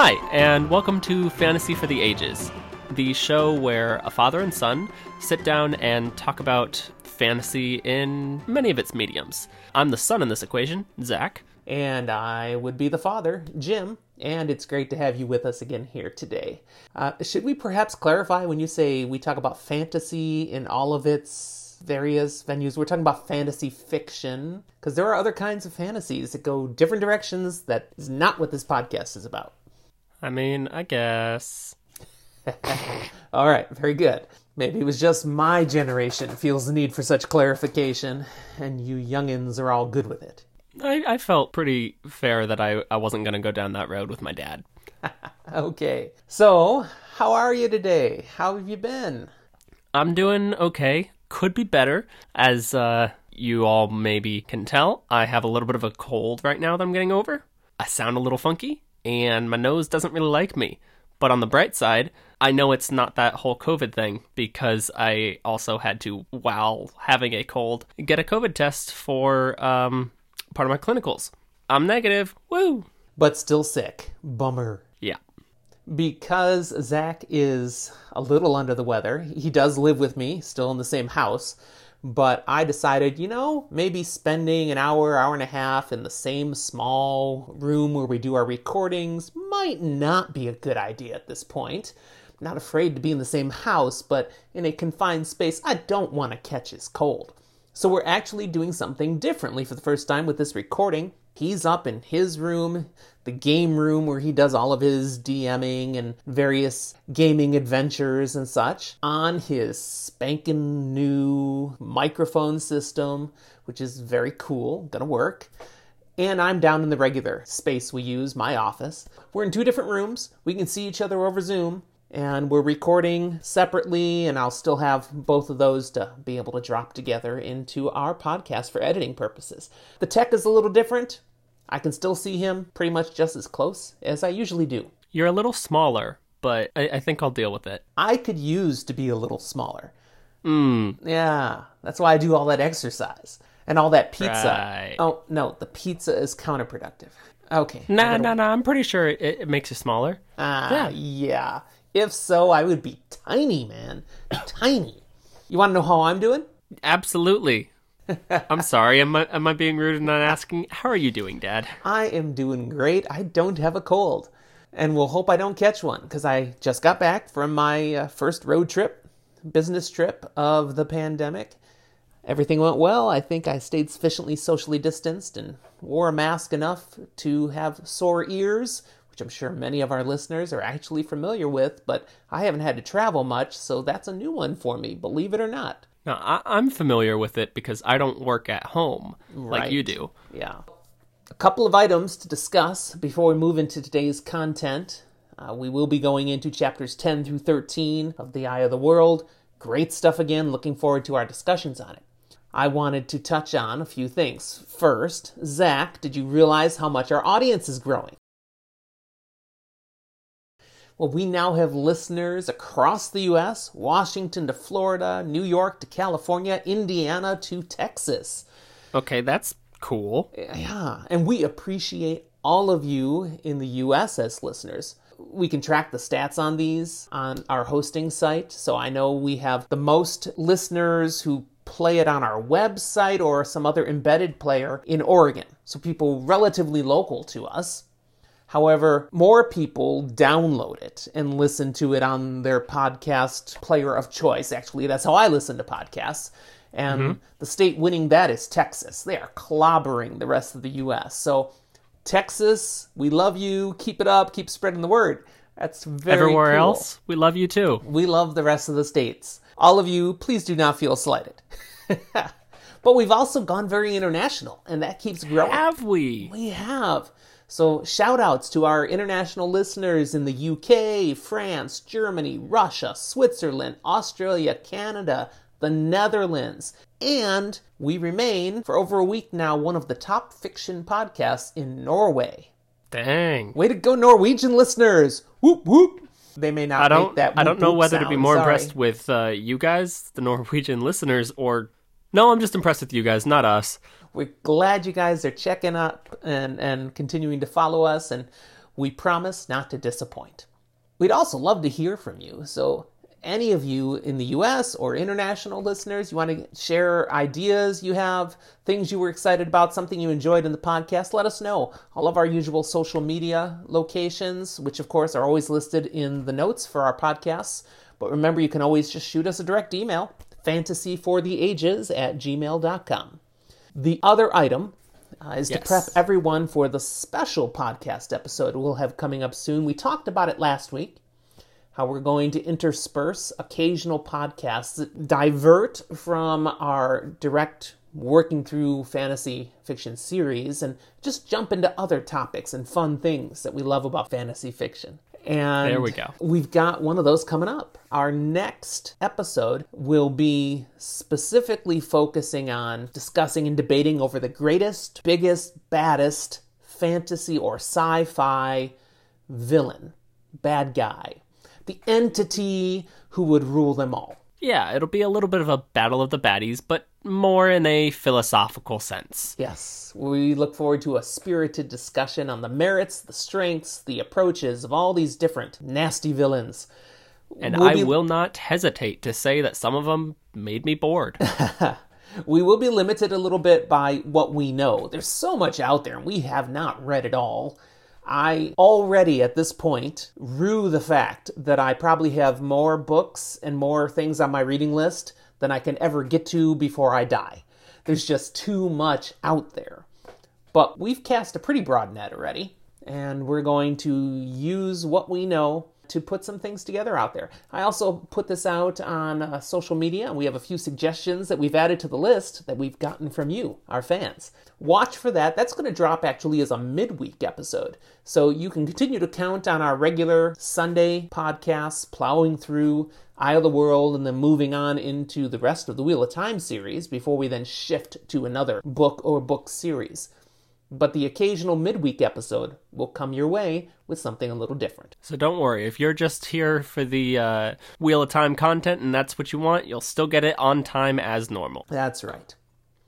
Hi, and welcome to Fantasy for the Ages, the show where a father and son sit down and talk about fantasy in many of its mediums. I'm the son in this equation, Zach. And I would be the father, Jim, and it's great to have you with us again here today. Uh, should we perhaps clarify when you say we talk about fantasy in all of its various venues? We're talking about fantasy fiction, because there are other kinds of fantasies that go different directions. That is not what this podcast is about. I mean, I guess. All right, very good. Maybe it was just my generation feels the need for such clarification, and you youngins are all good with it. I, I felt pretty fair that I, I wasn't going to go down that road with my dad. Okay, so how are you today? How have you been? I'm doing okay. Could be better. As uh, you all maybe can tell, I have a little bit of a cold right now that I'm getting over. I sound a little funky, and my nose doesn't really like me. But on the bright side, I know it's not that whole COVID thing because I also had to, while having a cold, get a COVID test for um, part of my clinicals. I'm negative. Woo! But still sick. Bummer. Yeah. Because Zach is a little under the weather, he does live with me, still in the same house. But I decided, you know, maybe spending an hour, hour and a half in the same small room where we do our recordings might not be a good idea at this point. Not afraid to be in the same house, but in a confined space, I don't want to catch his cold. So we're actually doing something differently for the first time with this recording. He's up in his room, the game room where he does all of his DMing and various gaming adventures and such, on his spanking new microphone system, which is very cool, gonna work. And I'm down in the regular space we use, my office. We're in two different rooms. We can see each other over Zoom, and we're recording separately and i'll still have both of those to be able to drop together into our podcast for editing purposes the tech is a little different i can still see him pretty much just as close as i usually do You're a little smaller, but I, I think I'll deal with it. i could use to be a little smaller Mmm. yeah that's why i do all that exercise and all that pizza Right. oh no the pizza is counterproductive okay Nah, nah, nah. I'm pretty sure it, it makes you smaller. Ah, yeah. If so, I would be tiny, man. tiny. You want to know how I'm doing? Absolutely. I'm sorry. Am I, am I being rude and not asking? How are you doing, Dad? I am doing great. I don't have a cold. And we'll hope I don't catch one because I just got back from my uh, first road trip, business trip of the pandemic. Everything went well. I think I stayed sufficiently socially distanced and wore a mask enough to have sore ears, which I'm sure many of our listeners are actually familiar with, but I haven't had to travel much, so that's a new one for me, believe it or not. Now, I, I'm familiar with it because I don't work at home like you do. Yeah. A couple of items to discuss before we move into today's content. Uh, we will be going into chapters 10 through 13 of The Eye of the World. Great stuff again. Looking forward to our discussions on it. I wanted to touch on a few things. First, Zach, did you realize how much our audience is growing? Well, we now have listeners across the U.S., Washington to Florida, New York to California, Indiana to Texas. Okay, that's cool. Yeah, and we appreciate all of you in the US as listeners. We can track the stats on these on our hosting site. So I know we have the most listeners who play it on our website or some other embedded player in Oregon. So people relatively local to us. However, more people download it and listen to it on their podcast player of choice. Actually, that's how I listen to podcasts. And mm-hmm. the state winning that is Texas. They are clobbering the rest of the U.S. So, Texas, we love you. Keep it up. Keep spreading the word. That's very Everywhere cool. else, we love you too. We love the rest of the states. All of you, please do not feel slighted. but we've also gone very international, and that keeps growing. Have we? We have. So, shout outs to our international listeners in the UK, France, Germany, Russia, Switzerland, Australia, Canada, the Netherlands, and we remain, for over a week now, one of the top fiction podcasts in Norway. Dang. Way to go, Norwegian listeners! Whoop whoop! They may not I don't. make that. I don't know whether to be more sorry. impressed with uh, you guys, the Norwegian listeners, or no. I'm just impressed with you guys, not us. We're glad you guys are checking up and, and continuing to follow us, and We promise not to disappoint. We'd also love to hear from you, so any of you in the US or international listeners, you want to share ideas you have, things you were excited about, something you enjoyed in the podcast, let us know. All of our usual social media locations, which of course are always listed in the notes for our podcasts. But remember, you can always just shoot us a direct email fantasyfortheages at gmail.com. The other item uh, is Yes. to prep everyone for the special podcast episode we'll have coming up soon. We talked about it last week how we're going to intersperse occasional podcasts that divert from our direct working through fantasy fiction series and just jump into other topics and fun things that we love about fantasy fiction. And There we go. We've got one of those coming up. Our next episode will be specifically focusing on discussing and debating over the greatest, biggest, baddest fantasy or sci fi villain, bad guy, the entity who would rule them all. Yeah, it'll be a little bit of a battle of the baddies, but more in a philosophical sense. Yes, we look forward to a spirited discussion on the merits, the strengths, the approaches of all these different nasty villains. And We'll I be- will not hesitate to say that some of them made me bored. We will be limited a little bit by what we know. There's so much out there, and we have not read it all. I already, at this point, rue the fact that I probably have more books and more things on my reading list than I can ever get to before I die. There's just too much out there. But we've cast a pretty broad net already, and we're going to use what we know to put some things together out there. I also put this out on uh, social media, and we have a few suggestions that we've added to the list that we've gotten from you, our fans. Watch for that. That's going to drop actually as a midweek episode. So you can continue to count on our regular Sunday podcasts, plowing through Eye of the World and then moving on into the rest of the Wheel of Time series before we then shift to another book or book series but the occasional midweek episode will come your way with something a little different. So don't worry, if you're just here for the uh, Wheel of Time content and that's what you want, you'll still get it on time as normal. That's right.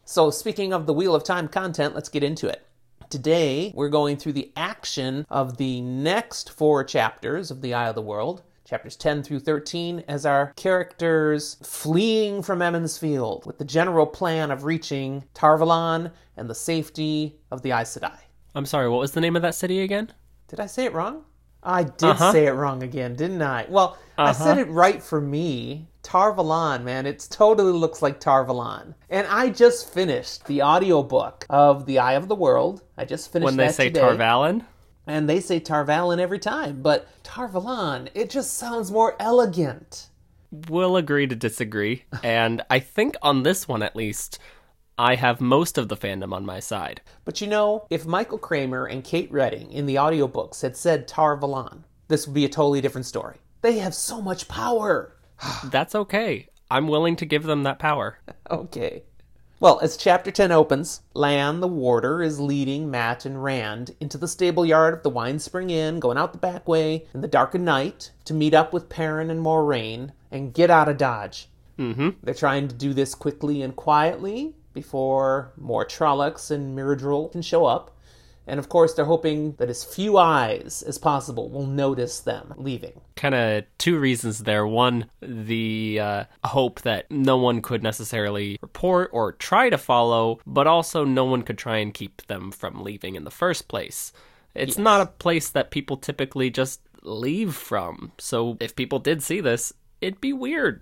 So, speaking of the Wheel of Time content, let's get into it. Today, we're going through the action of the next four chapters of The Eye of the World, chapters 10 through 13, as our characters fleeing from Emond's Field with the general plan of reaching Tarvalon and the safety of the Aes Sedai. I'm sorry, what was the name of that city again? Did I say it wrong? I did Uh-huh. say it wrong again, didn't I? Well, I said it right for me. Tarvalon, man. It totally looks like Tarvalon. And I just finished the audiobook of The Eye of the World. I just finished that. When they say today. Tarvalon? And they say Tarvalon every time, but Tarvalon, it just sounds more elegant. We'll agree to disagree. and I think on this one at least, I have most of the fandom on my side. But you know, if Michael Kramer and Kate Reading in the audiobooks had said Tar Valon, this would be a totally different story. They have so much power. That's okay. I'm willing to give them that power. Okay. Well, as chapter 10 opens, Lan the warder is leading Mat and Rand into the stable yard of the Wine Spring Inn, going out the back way in the darkened night to meet up with Perrin and Moiraine and get out of Dodge. Mm-hmm. They're trying to do this quickly and quietly before more Trollocs and Myrddraal can show up. And of course, they're hoping that as few eyes as possible will notice them leaving. Kind of two reasons there. One, the uh, hope that no one could necessarily report or try to follow, but also no one could try and keep them from leaving in the first place. It's not a place that people typically just leave from. So if people did see this, it'd be weird.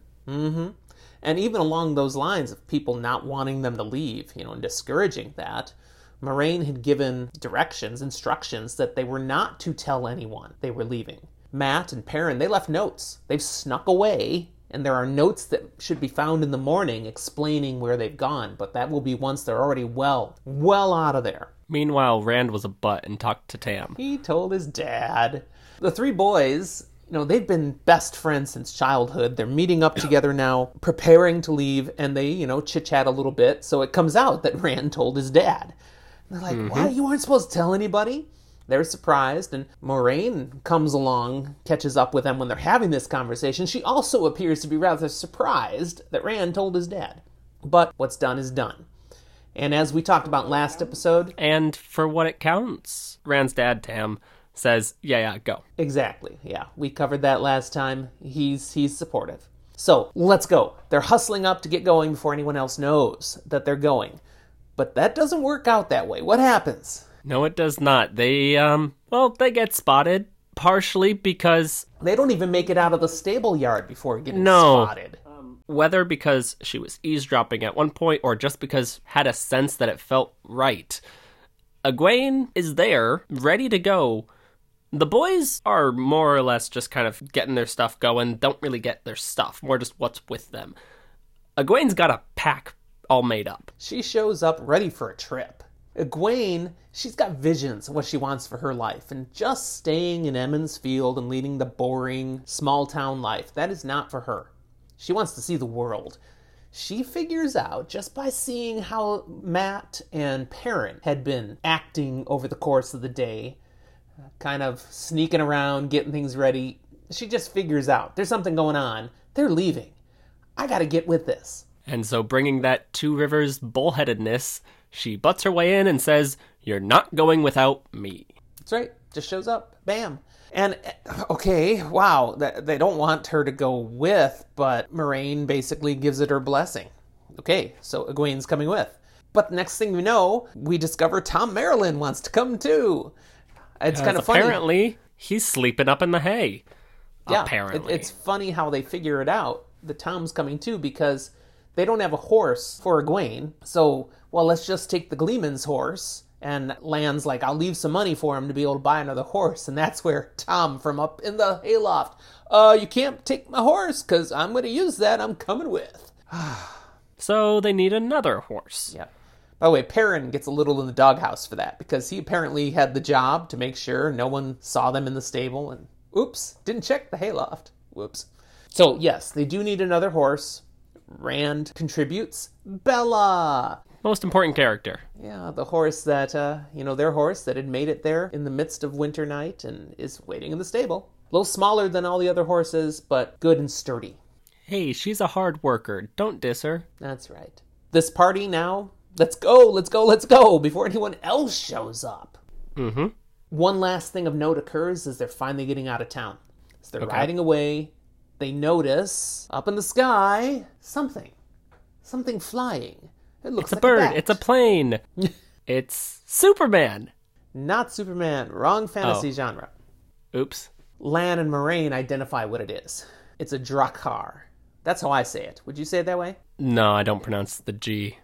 And even along those lines of people not wanting them to leave, you know, and discouraging that, Moiraine had given directions, instructions that they were not to tell anyone they were leaving. Mat and Perrin, they left notes. They've snuck away, and there are notes that should be found in the morning explaining where they've gone, but that will be once they're already well, well out of there. Meanwhile, Rand was a butt and talked to Tam. He told his dad. The three boys, you know, they've been best friends since childhood. They're meeting up together now, preparing to leave, and they, you know, chit chat a little bit. So it comes out that Rand told his dad. And they're like, What? Mm-hmm. You weren't supposed to tell anybody? They're surprised, and Moiraine comes along, catches up with them when they're having this conversation. She also appears to be rather surprised that Rand told his dad. But what's done is done. And as we talked about last episode, And for what it counts, Rand's dad, Tam, says, "Yeah, yeah, go." Exactly. Yeah, we covered that last time. He's he's supportive. So let's go. They're hustling up to get going before anyone else knows that they're going. But that doesn't work out that way. What happens? No, it does not. They um, well, they get spotted partially because They don't even make it out of the stable yard before getting No. spotted. whether because she was eavesdropping at one point or just because had a sense that it felt right. Egwene is there, ready to go. The boys are more or less just kind of getting their stuff going, don't really get their stuff, more just what's with them. Egwene's got a pack all made up. She shows up ready for a trip. Egwene, she's got visions of what she wants for her life, and just staying in Emond's Field and leading the boring, small town life, that is not for her. She wants to see the world. She figures out just by seeing how Mat and Perrin had been acting over the course of the day, kind of sneaking around, getting things ready. She just figures out there's something going on. They're leaving. I gotta get with this. And so, bringing that Two Rivers bullheadedness, she butts her way in and says, You're not going without me. That's right. Just shows up. Bam. And okay, wow, they don't want her to go with, but Moiraine basically gives it her blessing. Okay, so Egwene's coming with. But the next thing we know, we discover Thom Merrilin wants to come too. It's kind of funny. Apparently, he's sleeping up in the hay. Yeah, it- apparently. it's funny how they figure it out. The Thom's coming too because they don't have a horse for Egwene. So, well, let's just take the Gleeman's horse. And Lan's like, I'll leave some money for him to be able to buy another horse. And that's where Thom from up in the hayloft, uh, you can't take my horse because I'm going to use that. I'm coming with. So they need another horse. Yeah. By the way, Perrin gets a little in the doghouse for that because he apparently had the job to make sure no one saw them in the stable and oops, didn't check the hayloft. Whoops. So, yes, they do need another horse. Rand contributes Bella. Most important character. Yeah, the horse that, uh, you know, their horse that had made it there in the midst of winter night and is waiting in the stable. A little smaller than all the other horses, but good and sturdy. Hey, she's a hard worker. Don't diss her. That's right. This party now, let's go, let's go, let's go before anyone else shows up. Mm-hmm. One last thing of note occurs as they're finally getting out of town. As they're riding away, they notice up in the sky something. Something flying. It looks It's a like bird. bat. It's a plane. it's Superman. Not Superman. Wrong fantasy Oh. genre. Oops. Lan and Moiraine identify what it is. It's a Draghkar. That's how I say it. Would you say it that way? No, I don't pronounce the G.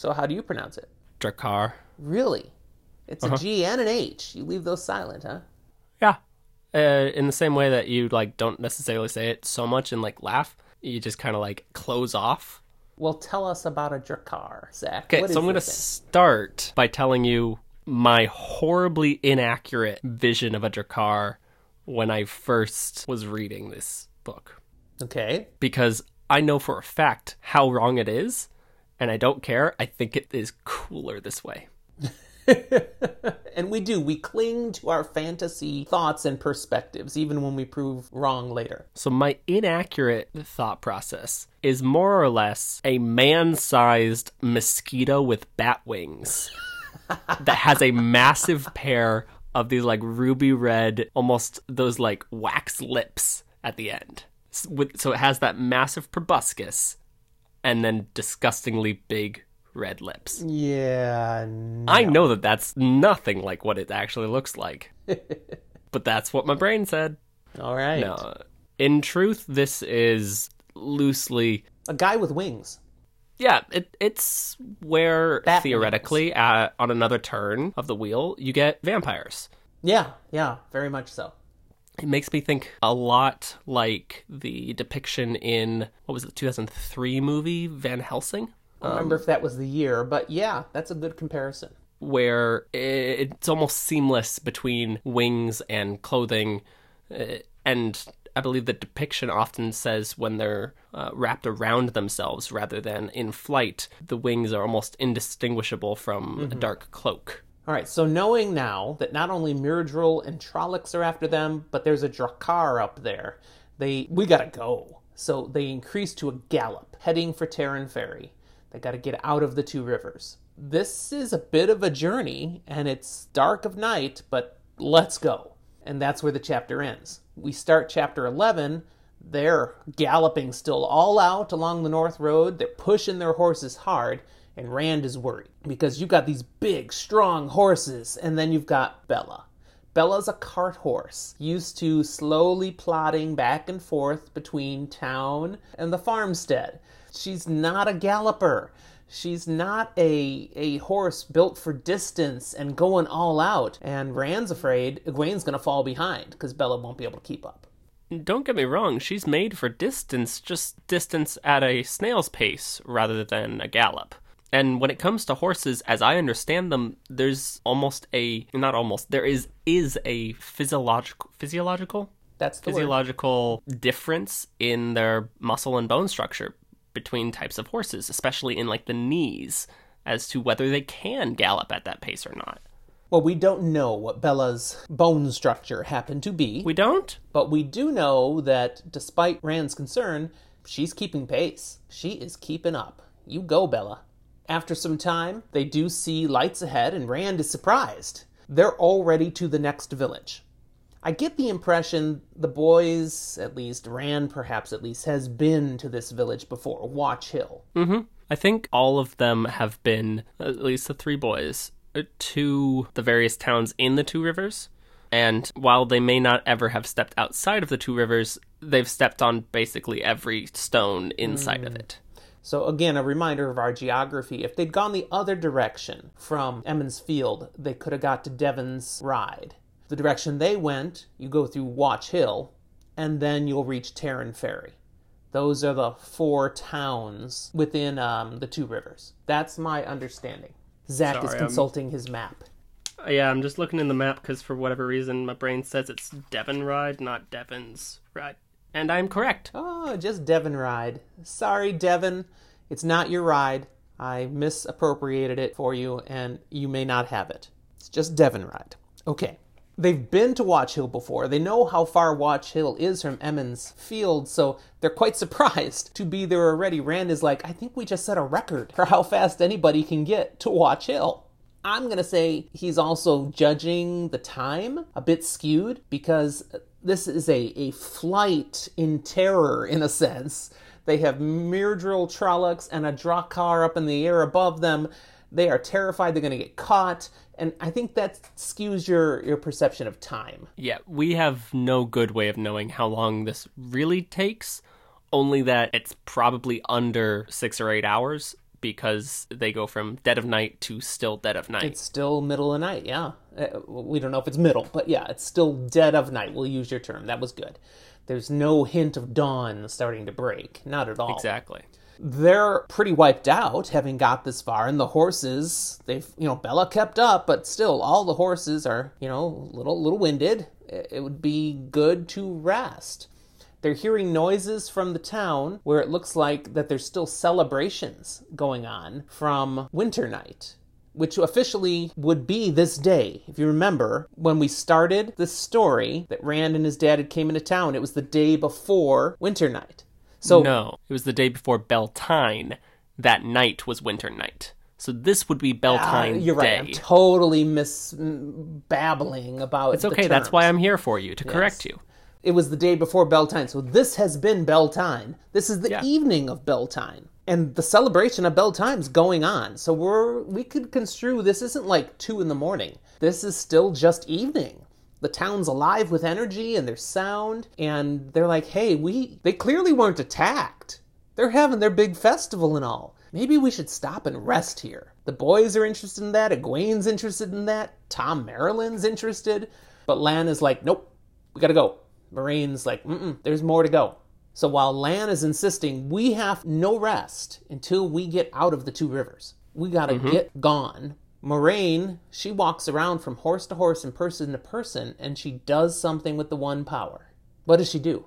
So how do you pronounce it? Draghkar. Really? It's Uh-huh. a G and an H. You leave those silent, huh? Yeah. Uh, in the same way that you like don't necessarily say it so much and like laugh, you just kind of like close off. Well, tell us about a Draghkar, Zach. Okay, so I'm going to start by telling you my horribly inaccurate vision of a Draghkar when I first was reading this book. Okay. Because I know for a fact how wrong it is, and I don't care. I think it is cooler this way. And we do. We cling to our fantasy thoughts and perspectives, even when we prove wrong later. So my inaccurate thought process is more or less a man-sized mosquito with bat wings that has a massive pair of these like ruby red, almost those like wax lips at the end. So it has that massive proboscis and then disgustingly big red lips. Yeah. I know that that's nothing like what it actually looks like. but that's what my brain said. All right. No. In truth, this is loosely. A guy with wings. Yeah, it, it's where Bat theoretically, uh, on another turn of the wheel, you get vampires. Yeah. Yeah. Very much so. It makes me think a lot like the depiction in, what was it, 2003 movie, Van Helsing? I don't remember if that was the year, but yeah, that's a good comparison. where it's almost seamless between wings and clothing. Uh, And I believe the depiction often says when they're uh, wrapped around themselves rather than in flight, the wings are almost indistinguishable from a dark cloak. All right, so knowing now that not only Myrddraal and Trollocs are after them, but there's a Draghkar up there, they we gotta go. So they increase to a gallop, heading for Taren Ferry. They gotta get out of the two rivers. This is a bit of a journey, and it's dark of night, but let's go. And that's where the chapter ends. We start chapter 11. They're galloping still all out along the North Road. They're pushing their horses hard. And Rand is worried because you've got these big, strong horses, and then you've got Bella. Bella's a cart horse, used to slowly plodding back and forth between town and the farmstead. She's not a galloper. She's not a a horse built for distance and going all out. And Rand's afraid Egwene's going to fall behind because Bella won't be able to keep up. Don't get me wrong, she's made for distance, just distance at a snail's pace rather than a gallop. And when it comes to horses, as I understand them, there's almost a not almost there is is a physiological physiological That's the word. physiological difference in their muscle and bone structure between types of horses, especially in like the knees, as to whether they can gallop at that pace or not. Well, we don't know what Bella's bone structure happened to be, We don't? but we do know that despite Rand's concern, she's keeping pace. She is keeping up. You go, Bella. After some time, they do see lights ahead, and Rand is surprised. They're already to the next village. I get the impression the boys, at least Rand perhaps at least, has been to this village before, Watch Hill. Mm-hmm. I think all of them have been, at least the three boys, uh, to the various towns in the Two Rivers. And while they may not ever have stepped outside of the Two Rivers, they've stepped on basically every stone inside of it. So, again, a reminder of our geography. If they'd gone the other direction from Emond's Field, they could have got to Deven's Ride. The direction they went, you go through Watch Hill, and then you'll reach Taren Ferry. Those are the four towns within um, the two rivers. That's my understanding. Zach is Sorry, I'm- consulting his map. Uh, Yeah, I'm just looking in the map because for whatever reason my brain says it's Deven Ride, not Deven's Ride. And I'm correct. Oh, just Deven Ride. Sorry, Devon. It's not your ride. I misappropriated it for you, and you may not have it. It's just Deven Ride. Okay. They've been to Watch Hill before. They know how far Watch Hill is from Emond's Field, so they're quite surprised to be there already. Rand is like, I think we just set a record for how fast anybody can get to Watch Hill. I'm going to say he's also judging the time a bit skewed because this is a, a flight in terror, in a sense. They have Myrddraal Trollocs and a Draghkar up in the air above them. They are terrified they're going to get caught, and I think that skews your, your perception of time. Yeah, we have no good way of knowing how long this really takes, only that it's probably under six or eight hours because they go from dead of night to still dead of night. It's still middle of night, yeah. Uh, we don't know if it's middle, but yeah, it's still dead of night. We'll use your term. That was good. There's no hint of dawn starting to break. Not at all. exactly. they're pretty wiped out having got this far and the horses they've you know bella kept up but still all the horses are you know a little little winded it would be good to rest they're hearing noises from the town where it looks like that there's still celebrations going on from winter night which officially would be this day. If you remember, when we started the story that Rand and his dad had came into town, it was the day before winter night. So No, it was the day before Beltane. That night was winter night. So this would be Ah, Beltane you're right. Day. I'm totally mis babbling about. It. It's okay. That's why I'm here for you to correct you. It was the day before Beltane, so this has been Beltane. This is the Yeah. evening of Beltane, and the celebration of Beltane going on. So we're we could construe this isn't like two in the morning. This is still just evening. The town's alive with energy and there's sound, and they're like, "Hey, we they clearly weren't attacked. They're having their big festival and all. Maybe we should stop and rest here." The boys are interested in that. Egwene's interested in that. Thom Merrilin's interested, but Lan is like, "Nope, we gotta go." Moiraine's like, Mm-mm, there's more to go. So while Lan is insisting we have no rest until we get out of the two rivers, we gotta get gone. Moiraine, she walks around from horse to horse and person to person, and she does something with the one power. What does she do?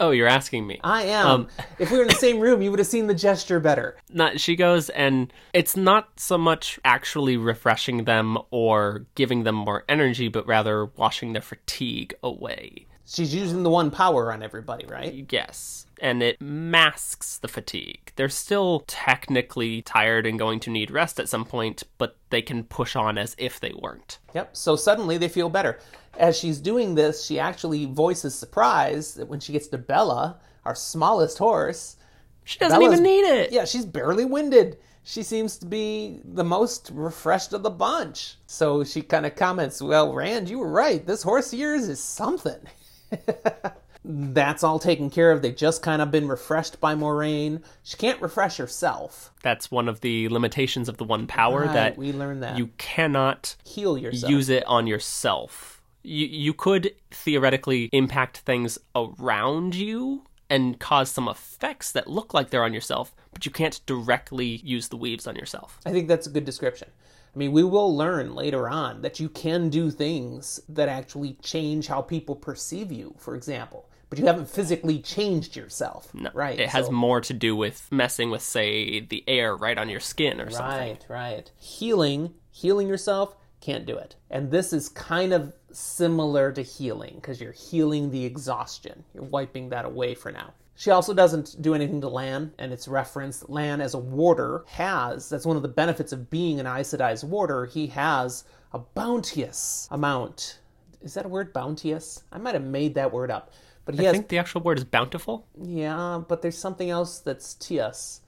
Oh, you're asking me. I am. Um, if we were in the same room, you would have seen the gesture better. not she goes and it's not so much actually refreshing them or giving them more energy but rather washing their fatigue away She's using the one power on everybody, right? Yes. And it masks the fatigue. They're still technically tired and going to need rest at some point, but they can push on as if they weren't. Yep. So suddenly they feel better. As she's doing this, she actually voices surprise that when she gets to Bella, our smallest horse, She doesn't Bella's- even need it. yeah, she's barely winded. She seems to be the most refreshed of the bunch. So she kind of comments, Well, Rand, you were right. This horse of yours is something. That's all taken care of. They've just kind of been refreshed by Moiraine. She can't refresh herself. That's one of the limitations of the one power Right, that we learned that. you cannot heal yourself. use it on yourself. You you could theoretically impact things around you and cause some effects that look like they're on yourself, but you can't directly use the weaves on yourself. I think that's a good description. I mean, we will learn later on that you can do things that actually change how people perceive you, for example, but you haven't physically changed yourself. No, right. It has so- more to do with messing with, say, the air right on your skin or something. Right, right. Healing, healing yourself, can't do it. And this is kind of similar to healing because you're healing the exhaustion. You're wiping that away for now. She also doesn't do anything to Lan, and it's referenced. Lan, as a warder, has that's one of the benefits of being an Aes Sedai's warder. He has a bounteous amount. Is that a word, bounteous? I might have made that word up. But he I has, think the actual word is bountiful, yeah, but there's something else that's tias.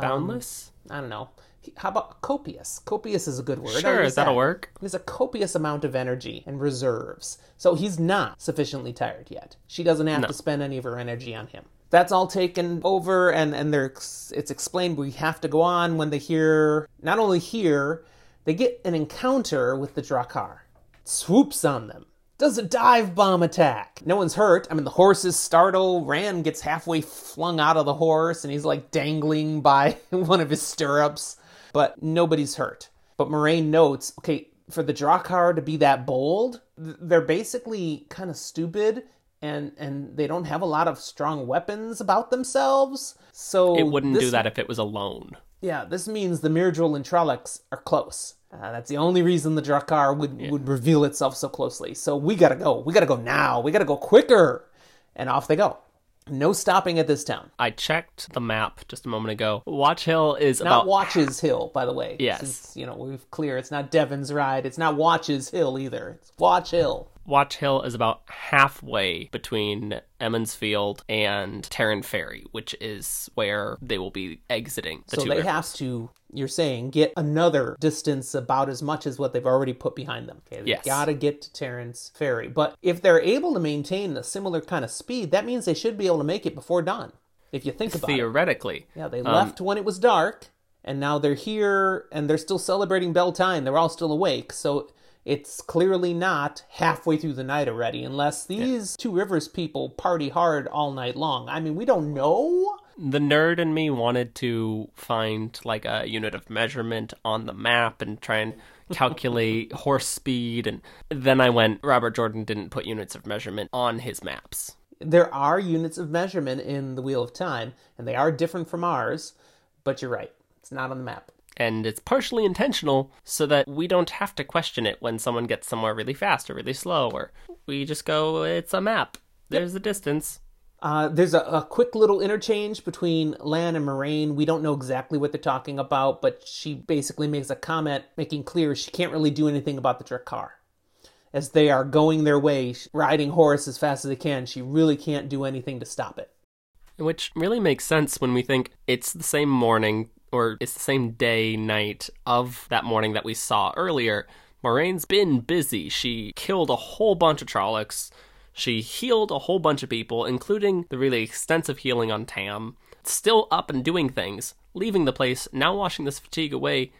Boundless. Um, I don't know. How about copious? Copious is a good word. Sure, that'll that. work. He has a copious amount of energy and reserves. So he's not sufficiently tired yet. She doesn't have to spend any of her energy on him. That's all taken over, and, and they're, it's explained we have to go on when they hear, not only hear, they get an encounter with the Draghkar. Swoops on them. Does a dive bomb attack. No one's hurt. I mean, the horses startle. Rand gets halfway flung out of the horse, and he's like dangling by one of his stirrups. But nobody's hurt. But Moiraine notes, okay, for the Draghkar to be that bold, they're basically kind of stupid and and they don't have a lot of strong weapons about themselves. So It wouldn't do that if it was alone. Yeah, this means the Myrddraal and Trollocs are close. Uh, that's the only reason the Draghkar would, would reveal itself so closely. So we gotta go. We gotta go now. We gotta go quicker. And off they go. No stopping at this town. I checked the map just a moment ago. Watch Hill is Not about Watches Hill, by the way. Yes. Since, you know, we've clear it's not Deven's Ride. It's not Watches Hill either. It's Watch Hill. Watch Hill is about halfway between Emond's Field and Taren Ferry, which is where they will be exiting the So two they rivers. have to, you're saying, get another distance about as much as what they've already put behind them. Okay, they Yes. gotta get to Terrence Ferry. But if they're able to maintain a similar kind of speed, that means they should be able to make it before dawn. If you think about it. Theoretically, Yeah, they um, left when it was dark, and now they're here and they're still celebrating Beltane. They're all still awake, so it's clearly not halfway through the night already, unless these two rivers people party hard all night long. I mean, we don't know. The nerd in me wanted to find like a unit of measurement on the map and try and calculate horse speed and then I went Robert Jordan didn't put units of measurement on his maps. There are units of measurement in the Wheel of Time, and they are different from ours, but you're right. It's not on the map. And it's partially intentional so that we don't have to question it when someone gets somewhere really fast or really slow, or we just go, it's a map. There's the distance. Uh, there's a, a quick little interchange between Lan and Moiraine. We don't know exactly what they're talking about, but she basically makes a comment making clear she can't really do anything about the Draghkar. As they are going their way, riding horse as fast as they can, she really can't do anything to stop it. Which really makes sense when we think it's the same morning or it's the same day, night of that morning that we saw earlier. Moiraine's been busy. She killed a whole bunch of Trollocs. She healed a whole bunch of people, including the really extensive healing on Tam. Still up and doing things, leaving the place, now washing this fatigue away.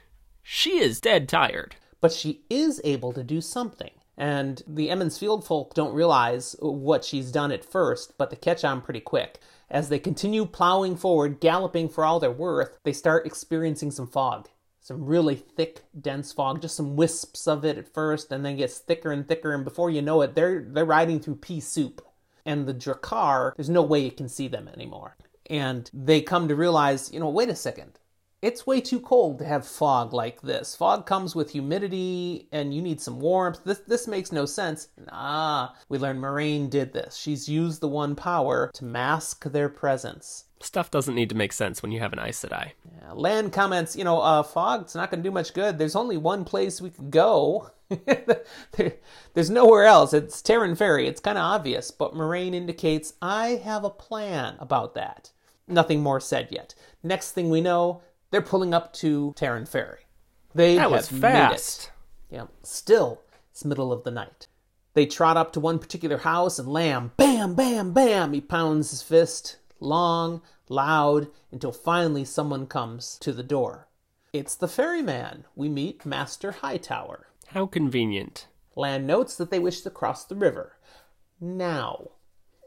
She is dead tired. But she is able to do something. And the Emond's Field folk don't realize what she's done at first, but they catch on pretty quick. As they continue plowing forward, galloping for all they're worth, they start experiencing some fog. Some really thick, dense fog, just some wisps of it at first, and then gets thicker and thicker, and before you know it, they're they're riding through pea soup. And the Draghkar, there's no way you can see them anymore. And they come to realize, you know, wait a second. It's way too cold to have fog like this. Fog comes with humidity and you need some warmth. This this makes no sense. Ah, we learn Moiraine did this. She's used the one power to mask their presence. Stuff doesn't need to make sense when you have an Aes Sedai. Yeah, Lan comments, you know, uh, fog, it's not going to do much good. There's only one place we could go. there, there's nowhere else. It's Taren Ferry. It's kind of obvious, but Moiraine indicates, I have a plan about that. Nothing more said yet. Next thing we know, they're pulling up to Taren Ferry. They That was fast. Yeah. Still, it's middle of the night. They trot up to one particular house and Lan, bam, bam, bam, he pounds his fist, long, loud, until finally someone comes to the door. It's the ferryman. We meet Master Hightower. How convenient. Lan notes that they wish to cross the river. Now,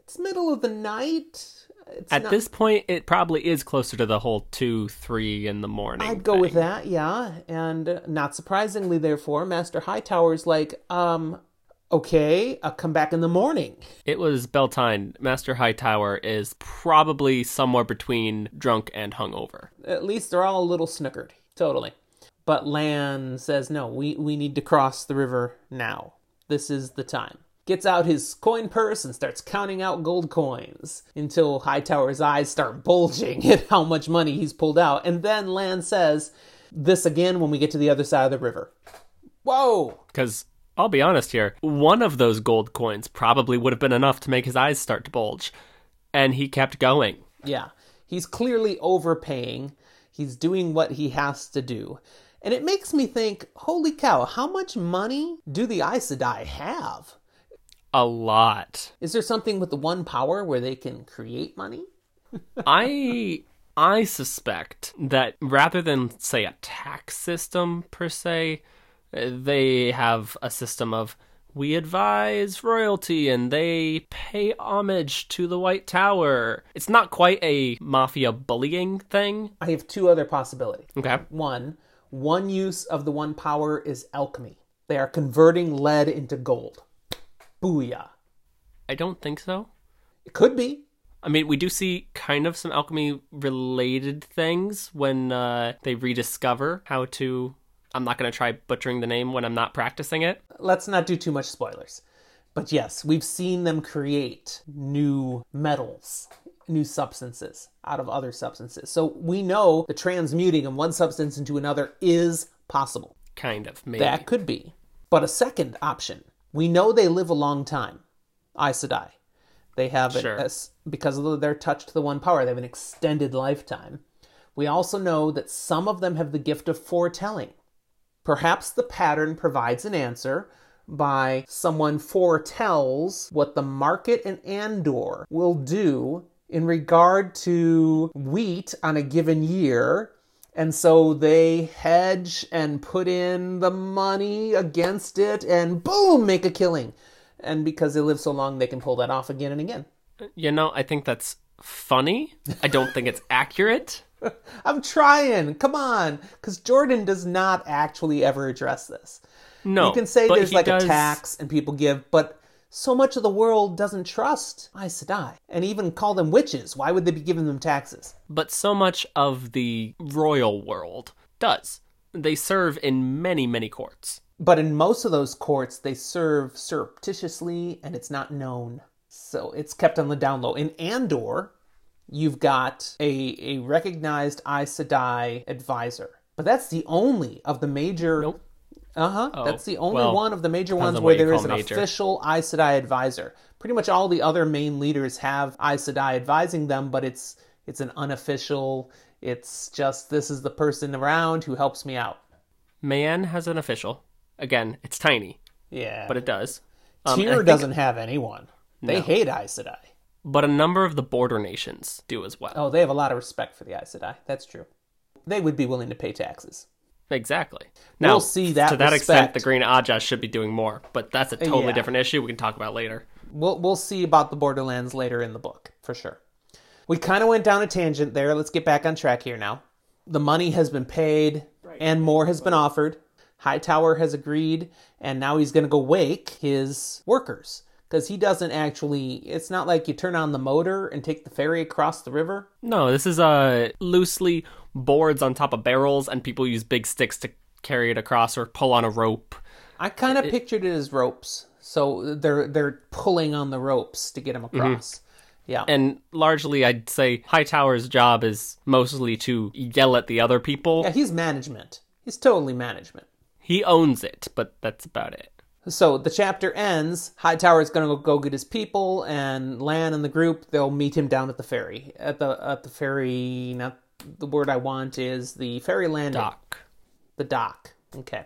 it's middle of the night. It's At not- this point, it probably is closer to the whole two, three in the morning. I'd go with that, yeah. And uh, not surprisingly, therefore, Master Hightower's like, um, okay, I'll come back in the morning. It was Beltane. Master Hightower is probably somewhere between drunk and hungover. At least they're all a little snookered. Totally. But Lan says, no, we, we need to cross the river now. This is the time. Gets out his coin purse and starts counting out gold coins until Hightower's eyes start bulging at how much money he's pulled out. And then Lan says, this again when we get to the other side of the river. Whoa! Because I'll be honest here, one of those gold coins probably would have been enough to make his eyes start to bulge. And he kept going. Yeah, he's clearly overpaying. He's doing what he has to do. And it makes me think, holy cow, how much money do the Aes Sedai have? A lot. Is there something with the one power where they can create money? I I suspect that rather than say a tax system per se, they have a system of we advise royalty and they pay homage to the White Tower. It's not quite a mafia bullying thing. I have two other possibilities. Okay. One, one use of the one power is alchemy. They are converting lead into gold. Booyah. I don't think so. It could be. I mean, we do see kind of some alchemy related things when uh, they rediscover how to. I'm not going to try butchering the name when I'm not practicing it. Let's not do too much spoilers. But yes, we've seen them create new metals, new substances out of other substances. So we know the transmuting of one substance into another is possible. Kind of, maybe. That could be. But a second option, we know they live a long time. Aes Sedai. They have, Sure. because of their touch to the one power, they have an extended lifetime. We also know that some of them have the gift of foretelling. Perhaps the pattern provides an answer by someone foretells what the market in Andor will do in regard to wheat on a given year. And so they hedge and put in the money against it and boom, make a killing. And because they live so long, they can pull that off again and again. You know, I think that's funny. I don't think it's accurate. I'm trying. Come on. Because Jordan does not actually ever address this. No. You can say there's like does- a tax and people give, but so much of the world doesn't trust Aes Sedai and even call them witches. Why would they be giving them taxes? But so much of the royal world does. They serve in many, many courts. But in most of those courts, they serve surreptitiously and it's not known. So it's kept on the down low. In Andor, you've got a, a recognized Aes Sedai advisor. But that's the only of the major. Nope. Uh huh. that's the only well, one of the major ones on where there is an major. official Aes Sedai advisor. Pretty much all the other main leaders have Aes Sedai advising them, but it's it's an unofficial. It's just this is the person around who helps me out. Man has an official. Again, it's tiny, Yeah, but it does. Um, I doesn't have anyone. They No. hate Aes Sedai. But a number of the border nations do as well. Oh, they have a lot of respect for the Aes Sedai. That's true. They would be willing to pay taxes. Exactly. Now, We'll see that to that extent, the Green Ajah should be doing more, but that's a totally Yeah. different issue we can talk about later. We'll we'll see about the Borderlands later in the book for sure. We kind of went down a tangent there. Let's get back on track here now. The money has been paid and more has been offered. Hightower has agreed, and now he's going to go wake his workers because he doesn't actually. It's not like you turn on the motor and take the ferry across the river. No, this is uh, loosely boards on top of barrels, and people use big sticks to carry it across or pull on a rope. I kind of pictured it as ropes, so they're they're pulling on the ropes to get him across. Yeah, And largely, I'd say Hightower's job is mostly to yell at the other people. yeah, he's management. He's totally management. He owns it, but that's about it. So the chapter ends. Hightower is gonna go, go get his people, and Lan and the group they'll meet him down at the ferry. At the at the ferry, not the word I want is the ferry landing. Doc. The dock. Okay.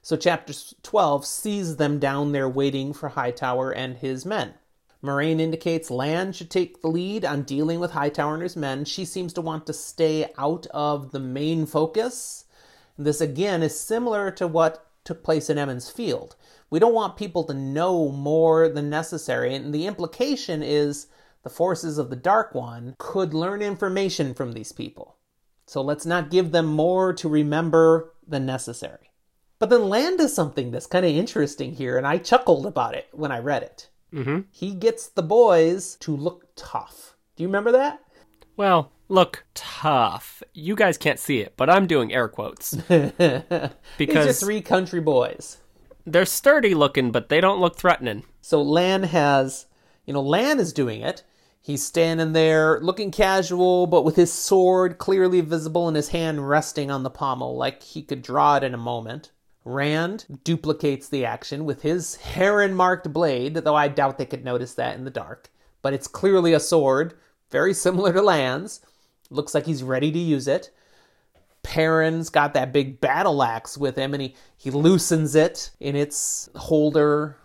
So chapter 12 sees them down there waiting for Hightower and his men. Moiraine indicates Lan should take the lead on dealing with Hightower and his men. She seems to want to stay out of the main focus. This again is similar to what took place in Emond's Field. We don't want people to know more than necessary, and the implication is the forces of the Dark One could learn information from these people. So let's not give them more to remember than necessary. But then Lan does something that's kind of interesting here, and I chuckled about it when I read it. Mm-hmm. He gets the boys to look tough. Do you remember that? Well, look tough. You guys can't see it, but I'm doing air quotes because These are three country boys. They're sturdy looking, but they don't look threatening. So Lan has, you know, Lan is doing it. He's standing there looking casual, but with his sword clearly visible and his hand resting on the pommel like he could draw it in a moment. Rand duplicates the action with his heron marked blade, though I doubt they could notice that in the dark. But it's clearly a sword, very similar to Lan's. Looks like he's ready to use it. Perrin's got that big battle axe with him, and he, he loosens it in its holder.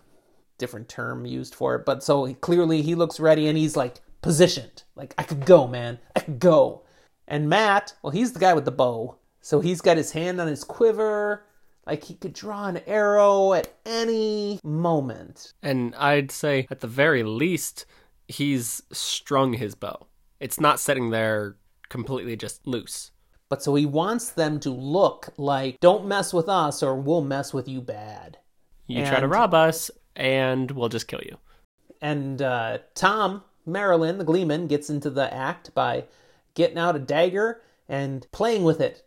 Different term used for it, but so he, clearly he looks ready, and he's like positioned. Like, I could go, man. I could go. And Mat, well, he's the guy with the bow. So he's got his hand on his quiver. Like, he could draw an arrow at any moment. And I'd say, at the very least, he's strung his bow. It's not sitting there completely just loose. But so he wants them to look like, don't mess with us or we'll mess with you bad. You try to rob us, and we'll just kill you. And uh, Thom Merrilin, the Gleeman, gets into the act by getting out a dagger and playing with it,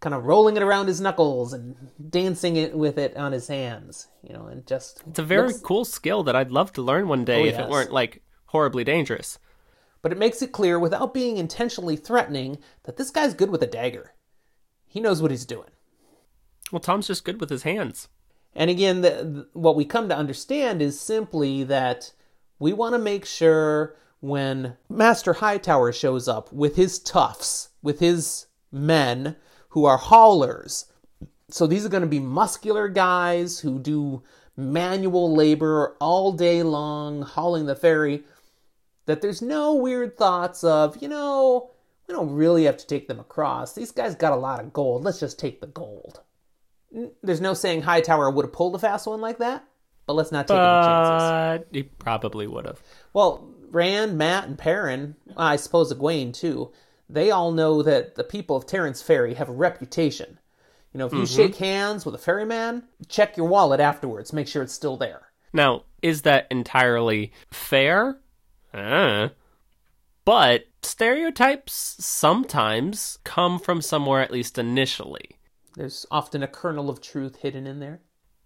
kind of rolling it around his knuckles and dancing it with it on his hands. You know, and just It's a very looks- cool skill that I'd love to learn one day Oh, if yes. it weren't like horribly dangerous. But it makes it clear without being intentionally threatening that this guy's good with a dagger. He knows what he's doing. Well, Thom's just good with his hands. And again, the, the- what we come to understand is simply that we want to make sure when Master Hightower shows up with his toughs, with his men who are haulers. So these are going to be muscular guys who do manual labor all day long hauling the ferry. That there's no weird thoughts of, you know, we don't really have to take them across. These guys got a lot of gold. Let's just take the gold. There's no saying Hightower would have pulled a fast one like that, but let's not take any chances. He probably would have. Well, Rand, Mat, and Perrin, I suppose Egwene too, they all know that the people of Taren Ferry have a reputation. You know, if you mm-hmm. shake hands with a ferryman, check your wallet afterwards, make sure it's still there. Now, is that entirely fair? Uh, but stereotypes sometimes come from somewhere, at least initially. There's often a kernel of truth hidden in there.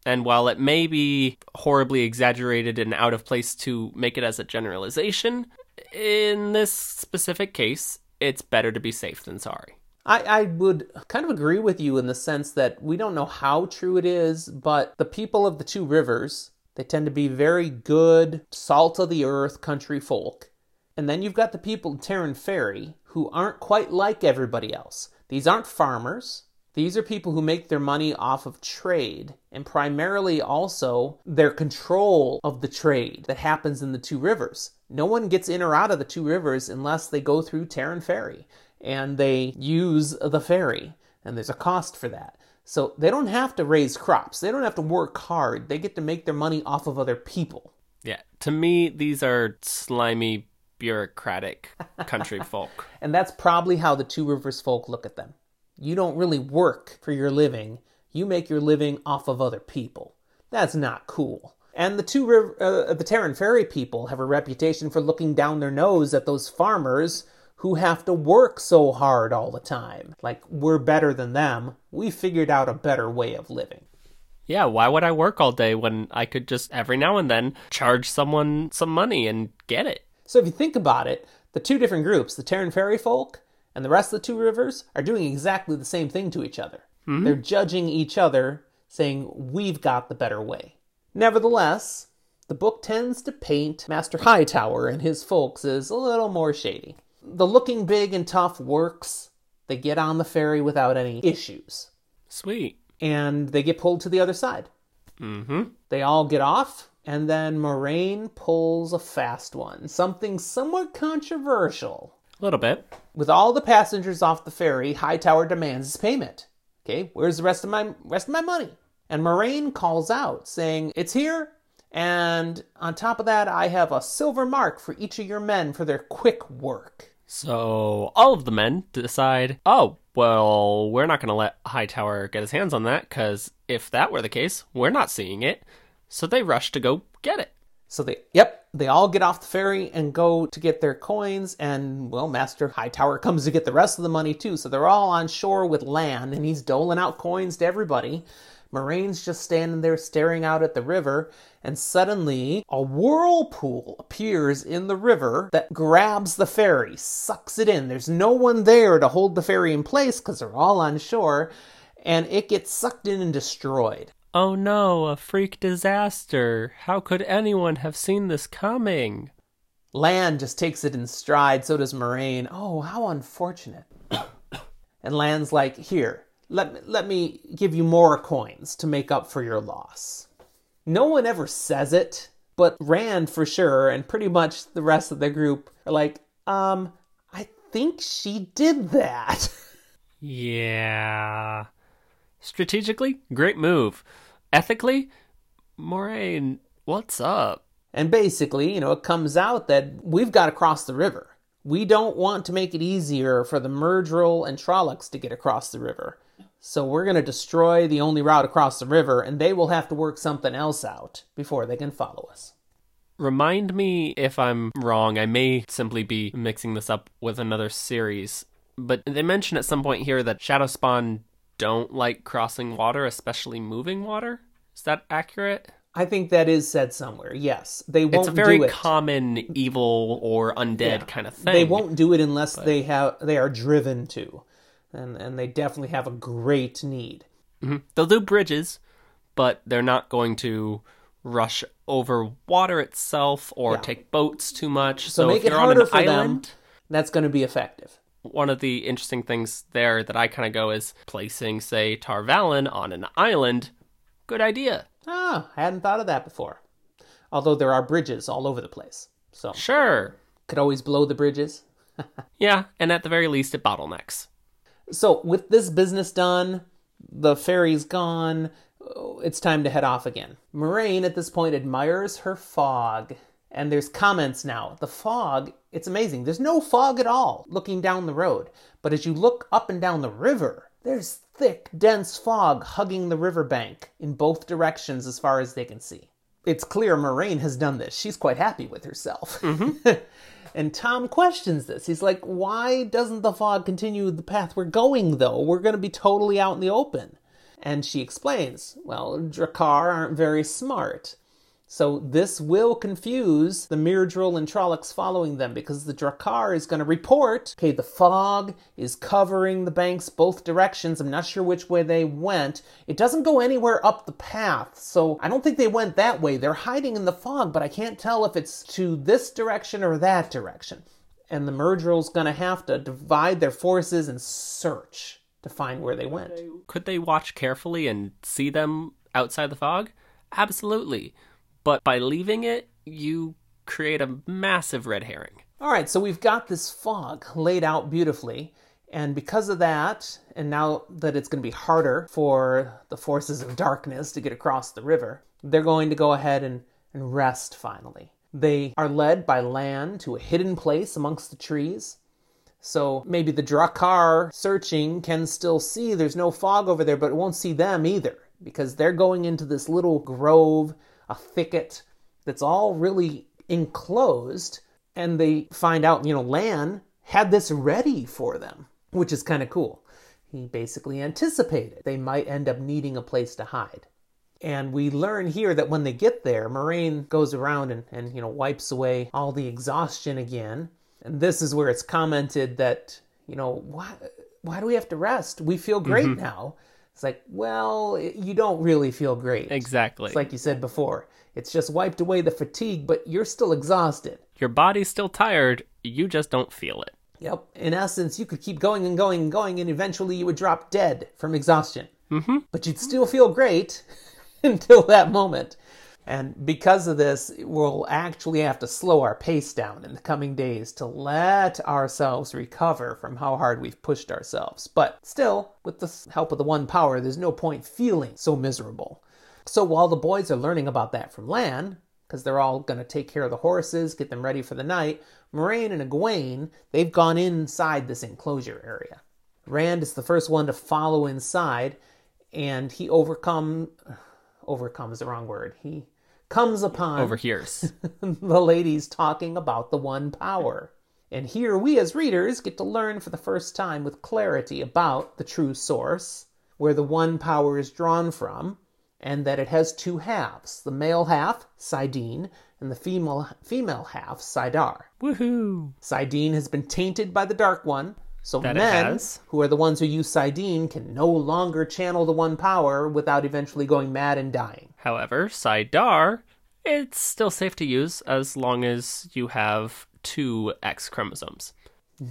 And while it may be horribly exaggerated and out of place to make it as a generalization, in this specific case, it's better to be safe than sorry. I, I would kind of agree with you in the sense that we don't know how true it is, but the people of the two rivers, they tend to be very good, salt of the earth country folk. And then you've got the people in Taren Ferry who aren't quite like everybody else. These aren't farmers. These are people who make their money off of trade and primarily also their control of the trade that happens in the two rivers. No one gets in or out of the two rivers unless they go through Taren Ferry and they use the ferry, and there's a cost for that. So they don't have to raise crops, they don't have to work hard, they get to make their money off of other people. Yeah, to me, these are slimy, bureaucratic country folk. And that's probably how the Two Rivers folk look at them. You don't really work for your living, you make your living off of other people. That's not cool. And the two riv- uh, the Taren Ferry people have a reputation for looking down their nose at those farmers who have to work so hard all the time. Like we're better than them. We figured out a better way of living. Yeah, why would I work all day when I could just every now and then charge someone some money and get it? So if you think about it, the two different groups, the Taren Ferry folk and the rest of the two rivers, are doing exactly the same thing to each other. Hmm? They're judging each other, saying, We've got the better way. Nevertheless, the book tends to paint Master Hightower and his folks as a little more shady. The looking big and tough works, they get on the ferry without any issues, Sweet. and they get pulled to the other side. Mm-hmm. They all get off, and then Moiraine pulls a fast one, something somewhat controversial. A little bit. With all the passengers off the ferry, Hightower demands his payment. Okay, where's the rest of my rest of my money? And Moiraine calls out, saying, It's here, and on top of that, I have a silver mark for each of your men for their quick work. So all of the men decide, oh, well, we're not going to let Hightower get his hands on that, because if that were the case, we're not seeing it. So they rush to go get it. So they, yep, they all get off the ferry and go to get their coins, and well, Master Hightower comes to get the rest of the money too. So they're all on shore with Lan, and he's doling out coins to everybody. Moiraine's just standing there staring out at the river, and suddenly a whirlpool appears in the river that grabs the ferry, sucks it in. There's no one there to hold the ferry in place because they're all on shore, and it gets sucked in and destroyed. Oh no, a freak disaster. How could anyone have seen this coming? Lan just takes it in stride, so does Moiraine. Oh, how unfortunate. and Lan's like, here, let, me- let me give you more coins to make up for your loss. No one ever says it, but Rand for sure, and pretty much the rest of the group are like, um, I think she did that. Yeah. Strategically, great move. Ethically, Moiraine, what's up? And basically, you know, it comes out that we've got to cross the river. We don't want to make it easier for the Myrddraal and Trollocs to get across the river. So we're going to destroy the only route across the river, and they will have to work something else out before they can follow us. Remind me if I'm wrong. I may simply be mixing this up with another series. But they mention at some point here that Shadow Spawn don't like crossing water, especially moving water. Is that accurate? I think that is said somewhere. Yes, they won't It's a very it. common evil or undead Yeah. kind of thing. They won't do it unless they have they are driven to, and and they definitely have a great need. Mhm. They'll do bridges, but they're not going to rush over water itself or Yeah. take boats too much. So, So, make if it you're on harder an for island, them. That's going to be effective. one of the interesting things there that I kind of go is placing, say, Tar Valon on an island. Good idea. Ah, I hadn't thought of that before. Although there are bridges all over the place, so Sure. could always blow the bridges. Yeah, and at the very least, it bottlenecks. So with this business done, the ferry's gone. oh, It's time to head off again. Moiraine at this point admires her fog. And there's comments now. The fog, it's amazing. There's no fog at all looking down the road. But as you look up and down the river, there's thick, dense fog hugging the riverbank in both directions as far as they can see. It's clear Moiraine has done this. She's quite happy with herself. Mm-hmm. And Thom questions this. He's like, why doesn't the fog continue the path we're going, though? We're going to be totally out in the open. And she explains, well, Draghkar aren't very smart. So this will confuse the Myrddraal and Trollocs following them because the Draghkar is going to report, okay, the fog is covering the banks both directions. I'm not sure which way they went. It doesn't go anywhere up the path, so I don't think they went that way. They're hiding in the fog, but I can't tell if it's to this direction or that direction. And the Myrddraal's going to have to divide their forces and search to find where they went. Could they watch carefully and see them outside the fog? Absolutely. But by leaving it, you create a massive red herring. All right, so we've got this fog laid out beautifully. And because of that, and now that it's going to be harder for the forces of darkness to get across the river, they're going to go ahead and, and rest finally. They are led by Lan to a hidden place amongst the trees. So maybe the Draghkar searching can still see there's no fog over there, but it won't see them either because they're going into this little grove a thicket that's all really enclosed. And they find out, you know, Lan had this ready for them, which is kind of cool. He basically anticipated they might end up needing a place to hide. And we learn here that when they get there, Moiraine goes around and, and you know wipes away all the exhaustion again. And this is where it's commented that, you know, why why do we have to rest? We feel great mm-hmm. now. It's like, well, you don't really feel great. Exactly. It's like you said before. It's just wiped away the fatigue, but you're still exhausted. Your body's still tired, you just don't feel it. Yep. In essence, you could keep going and going and going, and eventually you would drop dead from exhaustion. Mm-hmm. But you'd still feel great until that moment. And because of this, we'll actually have to slow our pace down in the coming days to let ourselves recover from how hard we've pushed ourselves. But still, with the help of the One Power, there's no point feeling so miserable. So while the boys are learning about that from Lan, because they're all going to take care of the horses, get them ready for the night, Moiraine and Egwene, they've gone inside this enclosure area. Rand is the first one to follow inside, and he overcome overcome is the wrong word. He comes upon overhears the ladies talking about the one power. And here we as readers get to learn for the first time with clarity about the true source, where the one power is drawn from, and that it has two halves the male half, saidin, and the female, female half, saidar. Woohoo! saidin has been tainted by the Dark One, so that men, who are the ones who use saidin, can no longer channel the one power without eventually going mad and dying. However, saidar, it's still safe to use as long as you have two X chromosomes.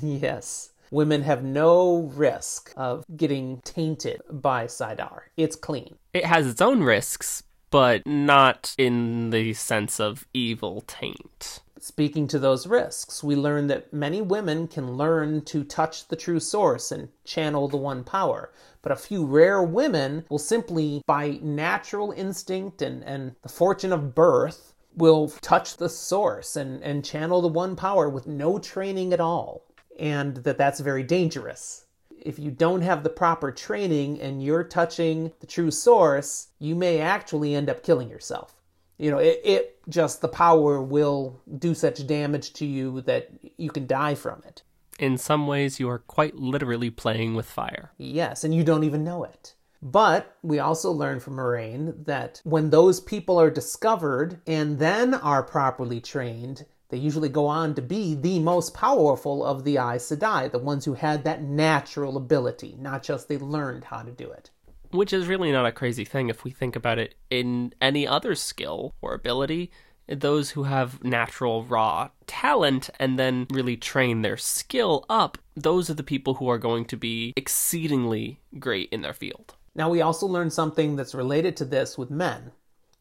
Yes. Women have no risk of getting tainted by saidar. It's clean. It has its own risks, but not in the sense of evil taint. Speaking to those risks, we learn that many women can learn to touch the true source and channel the one power. But a few rare women will simply, by natural instinct and, and the fortune of birth, will touch the source and, and channel the one power with no training at all. And that that's very dangerous. If you don't have the proper training and you're touching the true source, you may actually end up killing yourself you know it, it just the power will do such damage to you that you can die from it in some ways you are quite literally playing with fire yes and you don't even know it but we also learn from Moiraine that when those people are discovered and then are properly trained, they usually go on to be the most powerful of the Aes Sedai, the ones who had that natural ability, not just they learned how to do it. Which is really not a crazy thing if we think about it in any other skill or ability. Those who have natural raw talent and then really train their skill up, those are the people who are going to be exceedingly great in their field. Now, we also learned something that's related to this with men.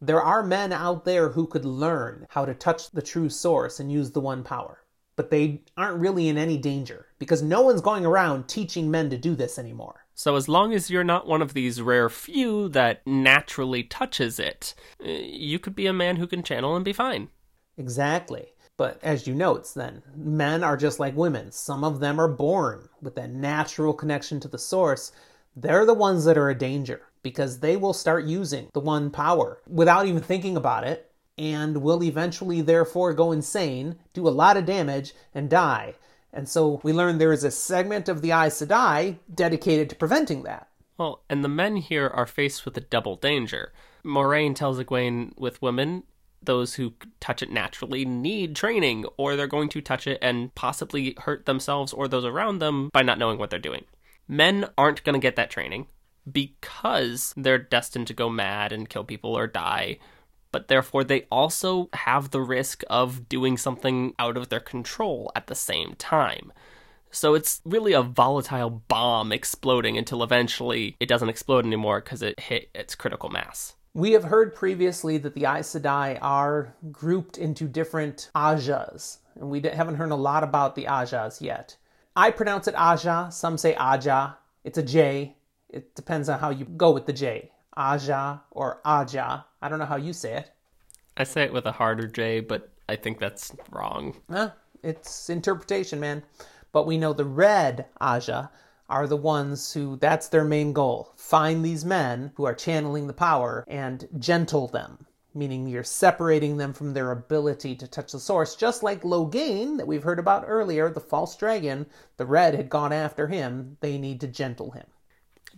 There are men out there who could learn how to touch the true source and use the one power, but they aren't really in any danger because no one's going around teaching men to do this anymore. So, as long as you're not one of these rare few that naturally touches it, eh, you could be a man who can channel and be fine. Exactly. But as you note, then, men are just like women. Some of them are born with that natural connection to the source. They're the ones that are a danger because they will start using the one power without even thinking about it and will eventually, therefore, go insane, do a lot of damage, and die. And so we learn there is a segment of the Aes Sedai dedicated to preventing that. Well, and the men here are faced with a double danger. Moiraine tells Egwene with women, those who touch it naturally need training, or they're going to touch it and possibly hurt themselves or those around them by not knowing what they're doing. Men aren't going to get that training because they're destined to go mad and kill people or die but therefore they also have the risk of doing something out of their control at the same time. So it's really a volatile bomb exploding until eventually it doesn't explode anymore because it hit its critical mass. We have heard previously that the Aes Sedai are grouped into different Ajahs, and we haven't heard a lot about the Ajahs yet. I pronounce it Ajah, some say Ajah. It's a J. It depends on how you go with the J. Ajah or Ajah. I don't know how you say it. I say it with a harder J, but I think that's wrong. Eh, it's interpretation, man. But we know the red Ajah are the ones who that's their main goal. Find these men who are channeling the power and gentle them. meaning you're separating them from their ability to touch the source, just like Logain, that we've heard about earlier, the false dragon, the red had gone after him. They need to gentle him.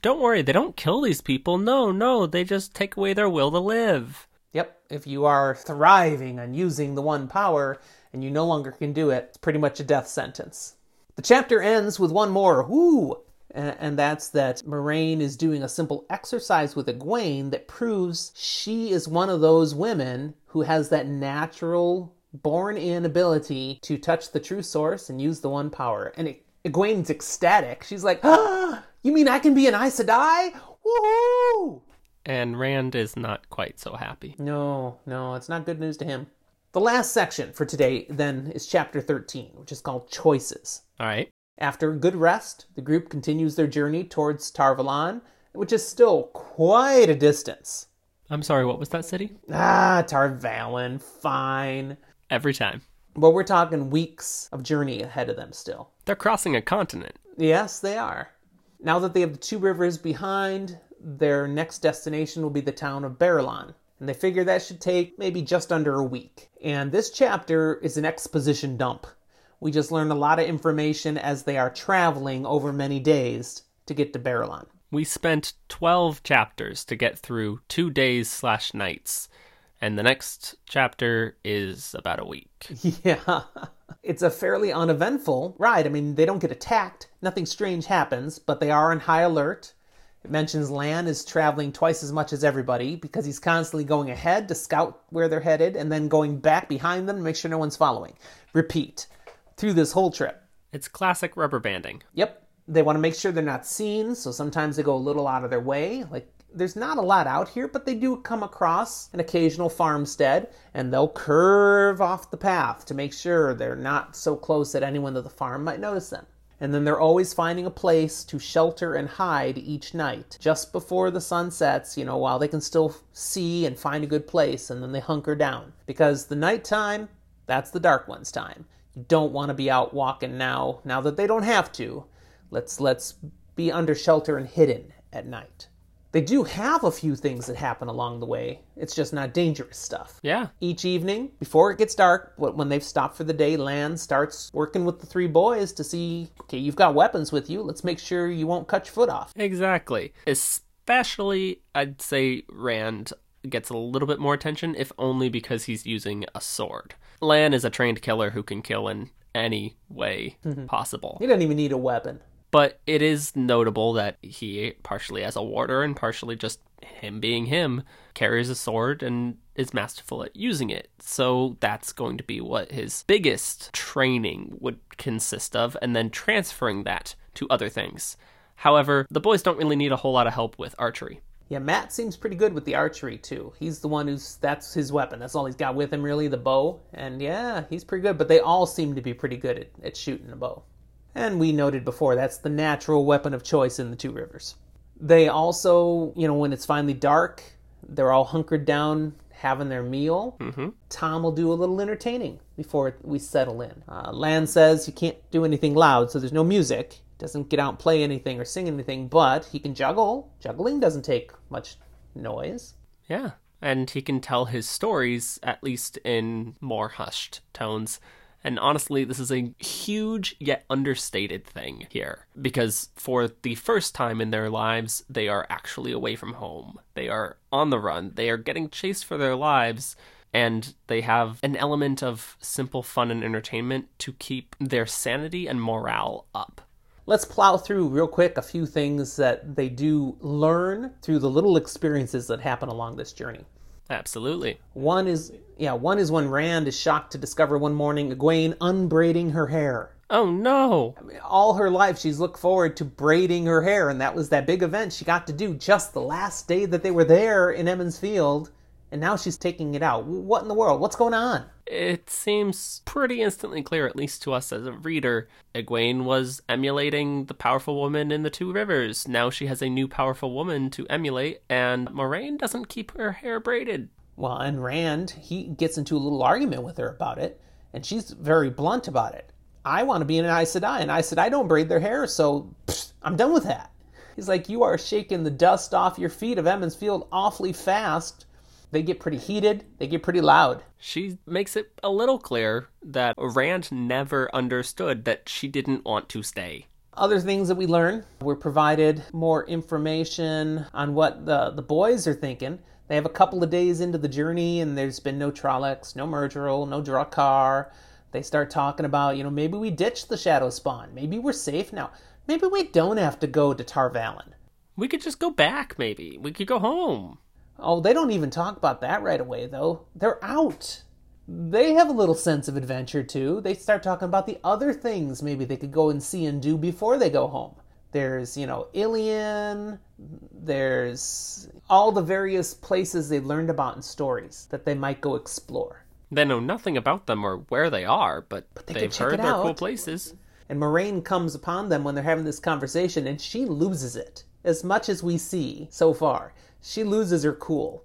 Don't worry, they don't kill these people. No, no, they just take away their will to live. Yep, if you are thriving on using the one power and you no longer can do it, it's pretty much a death sentence. The chapter ends with one more whoo, and that's that Moiraine is doing a simple exercise with Egwene that proves she is one of those women who has that natural, born in ability to touch the true source and use the one power. And Egwene's ecstatic. She's like, ah, you mean I can be an Aes Sedai? Woohoo! And Rand is not quite so happy. No, no, it's not good news to him. The last section for today, then, is chapter 13, which is called Choices. All right. After a good rest, the group continues their journey towards Tar Valon, which is still quite a distance. I'm sorry, what was that city? Ah, Tar Valon, fine. Every time. But we're talking weeks of journey ahead of them still. They're crossing a continent. Yes, they are. Now that they have the two rivers behind, their next destination will be the town of Baerlon. And they figure that should take maybe just under a week. And this chapter is an exposition dump. We just learn a lot of information as they are traveling over many days to get to Baerlon. We spent 12 chapters to get through two days slash nights, and the next chapter is about a week. Yeah. It's a fairly uneventful ride. I mean, they don't get attacked, nothing strange happens, but they are on high alert. It mentions Lan is traveling twice as much as everybody because he's constantly going ahead to scout where they're headed and then going back behind them to make sure no one's following. Repeat through this whole trip. It's classic rubber banding. Yep. They want to make sure they're not seen, so sometimes they go a little out of their way. Like, there's not a lot out here, but they do come across an occasional farmstead, and they'll curve off the path to make sure they're not so close that anyone at the farm might notice them. And then they're always finding a place to shelter and hide each night, just before the sun sets, you know, while they can still see and find a good place, and then they hunker down. Because the nighttime, that's the dark one's time. You don't want to be out walking now, now that they don't have to. Let's let's be under shelter and hidden at night. They do have a few things that happen along the way. It's just not dangerous stuff. Yeah. Each evening, before it gets dark, when they've stopped for the day, Lan starts working with the three boys to see okay, you've got weapons with you. Let's make sure you won't cut your foot off. Exactly. Especially, I'd say Rand gets a little bit more attention, if only because he's using a sword. Lan is a trained killer who can kill in any way mm-hmm. possible. He doesn't even need a weapon. But it is notable that he, partially as a warder and partially just him being him, carries a sword and is masterful at using it. So that's going to be what his biggest training would consist of, and then transferring that to other things. However, the boys don't really need a whole lot of help with archery. Yeah, Mat seems pretty good with the archery too. He's the one who's that's his weapon. That's all he's got with him, really, the bow. And yeah, he's pretty good. But they all seem to be pretty good at, at shooting a bow. And we noted before that's the natural weapon of choice in the Two Rivers. They also, you know, when it's finally dark, they're all hunkered down having their meal. Mm-hmm. Thom will do a little entertaining before we settle in. Uh, Lan says you can't do anything loud, so there's no music. Doesn't get out and play anything or sing anything, but he can juggle. Juggling doesn't take much noise. Yeah. And he can tell his stories, at least in more hushed tones. And honestly, this is a huge yet understated thing here. Because for the first time in their lives, they are actually away from home. They are on the run. They are getting chased for their lives. And they have an element of simple fun and entertainment to keep their sanity and morale up. Let's plow through real quick a few things that they do learn through the little experiences that happen along this journey. Absolutely. One is yeah, one is when Rand is shocked to discover one morning Egwene unbraiding her hair. Oh no! I mean, all her life she's looked forward to braiding her hair, and that was that big event she got to do just the last day that they were there in Emond's Field, and now she's taking it out. What in the world? What's going on? It seems pretty instantly clear, at least to us as a reader. Egwene was emulating the powerful woman in the Two Rivers. Now she has a new powerful woman to emulate, and Moiraine doesn't keep her hair braided. Well, and Rand, he gets into a little argument with her about it, and she's very blunt about it. I want to be an Aes Sedai, and Aes Sedai don't braid their hair, so pfft, I'm done with that. He's like, you are shaking the dust off your feet of Emond's Field awfully fast They get pretty heated, they get pretty loud. She makes it a little clear that Rand never understood that she didn't want to stay. Other things that we learn, we're provided more information on what the, the boys are thinking. They have a couple of days into the journey, and there's been no Trollocs, no Myrddraal, no Draghkar. They start talking about, you know, maybe we ditch the Shadow Spawn. Maybe we're safe now. Maybe we don't have to go to Tar Valon. We could just go back, maybe. We could go home. Oh, they don't even talk about that right away, though. They're out. They have a little sense of adventure, too. They start talking about the other things maybe they could go and see and do before they go home. There's, you know, Illian. There's all the various places they learned about in stories that they might go explore. They know nothing about them or where they are, but, they they've heard they're cool places. And Moiraine comes upon them when they're having this conversation, and she loses it. As much as we see so far, she loses her cool.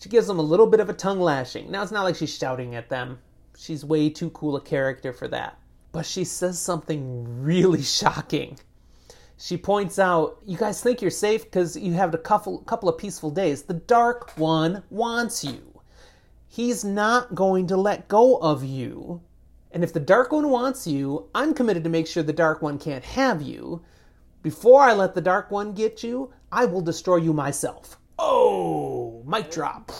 She gives them a little bit of a tongue lashing. Now, it's not like she's shouting at them. She's way too cool a character for that. But she says something really shocking. She points out, You guys think you're safe because you have a couple, couple of peaceful days. The Dark One wants you. He's not going to let go of you. And if the Dark One wants you, I'm committed to make sure the Dark One can't have you. Before I let the Dark One get you, I will destroy you myself. Oh, mic drop.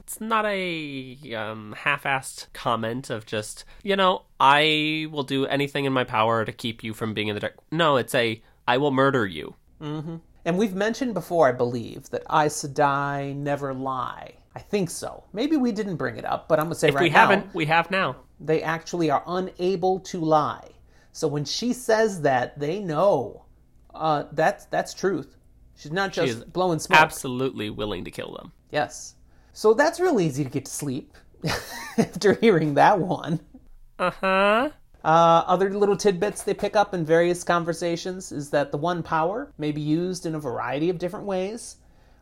It's not a um, half-assed comment of just, you know, I will do anything in my power to keep you from being in the dark. No, it's a, I will murder you. And we've mentioned before, I believe, that Aes Sedai never lie. I think so. Maybe we didn't bring it up, but I'm going to say If right we now, haven't, we have now. they actually are unable to lie. So when she says that, they know uh, that's that's truth. She's not just is blowing smoke. Absolutely willing to kill them. Yes. So that's real easy to get to sleep after hearing that one. Uh-huh. Uh, other little tidbits they pick up in various conversations is that the one power may be used in a variety of different ways.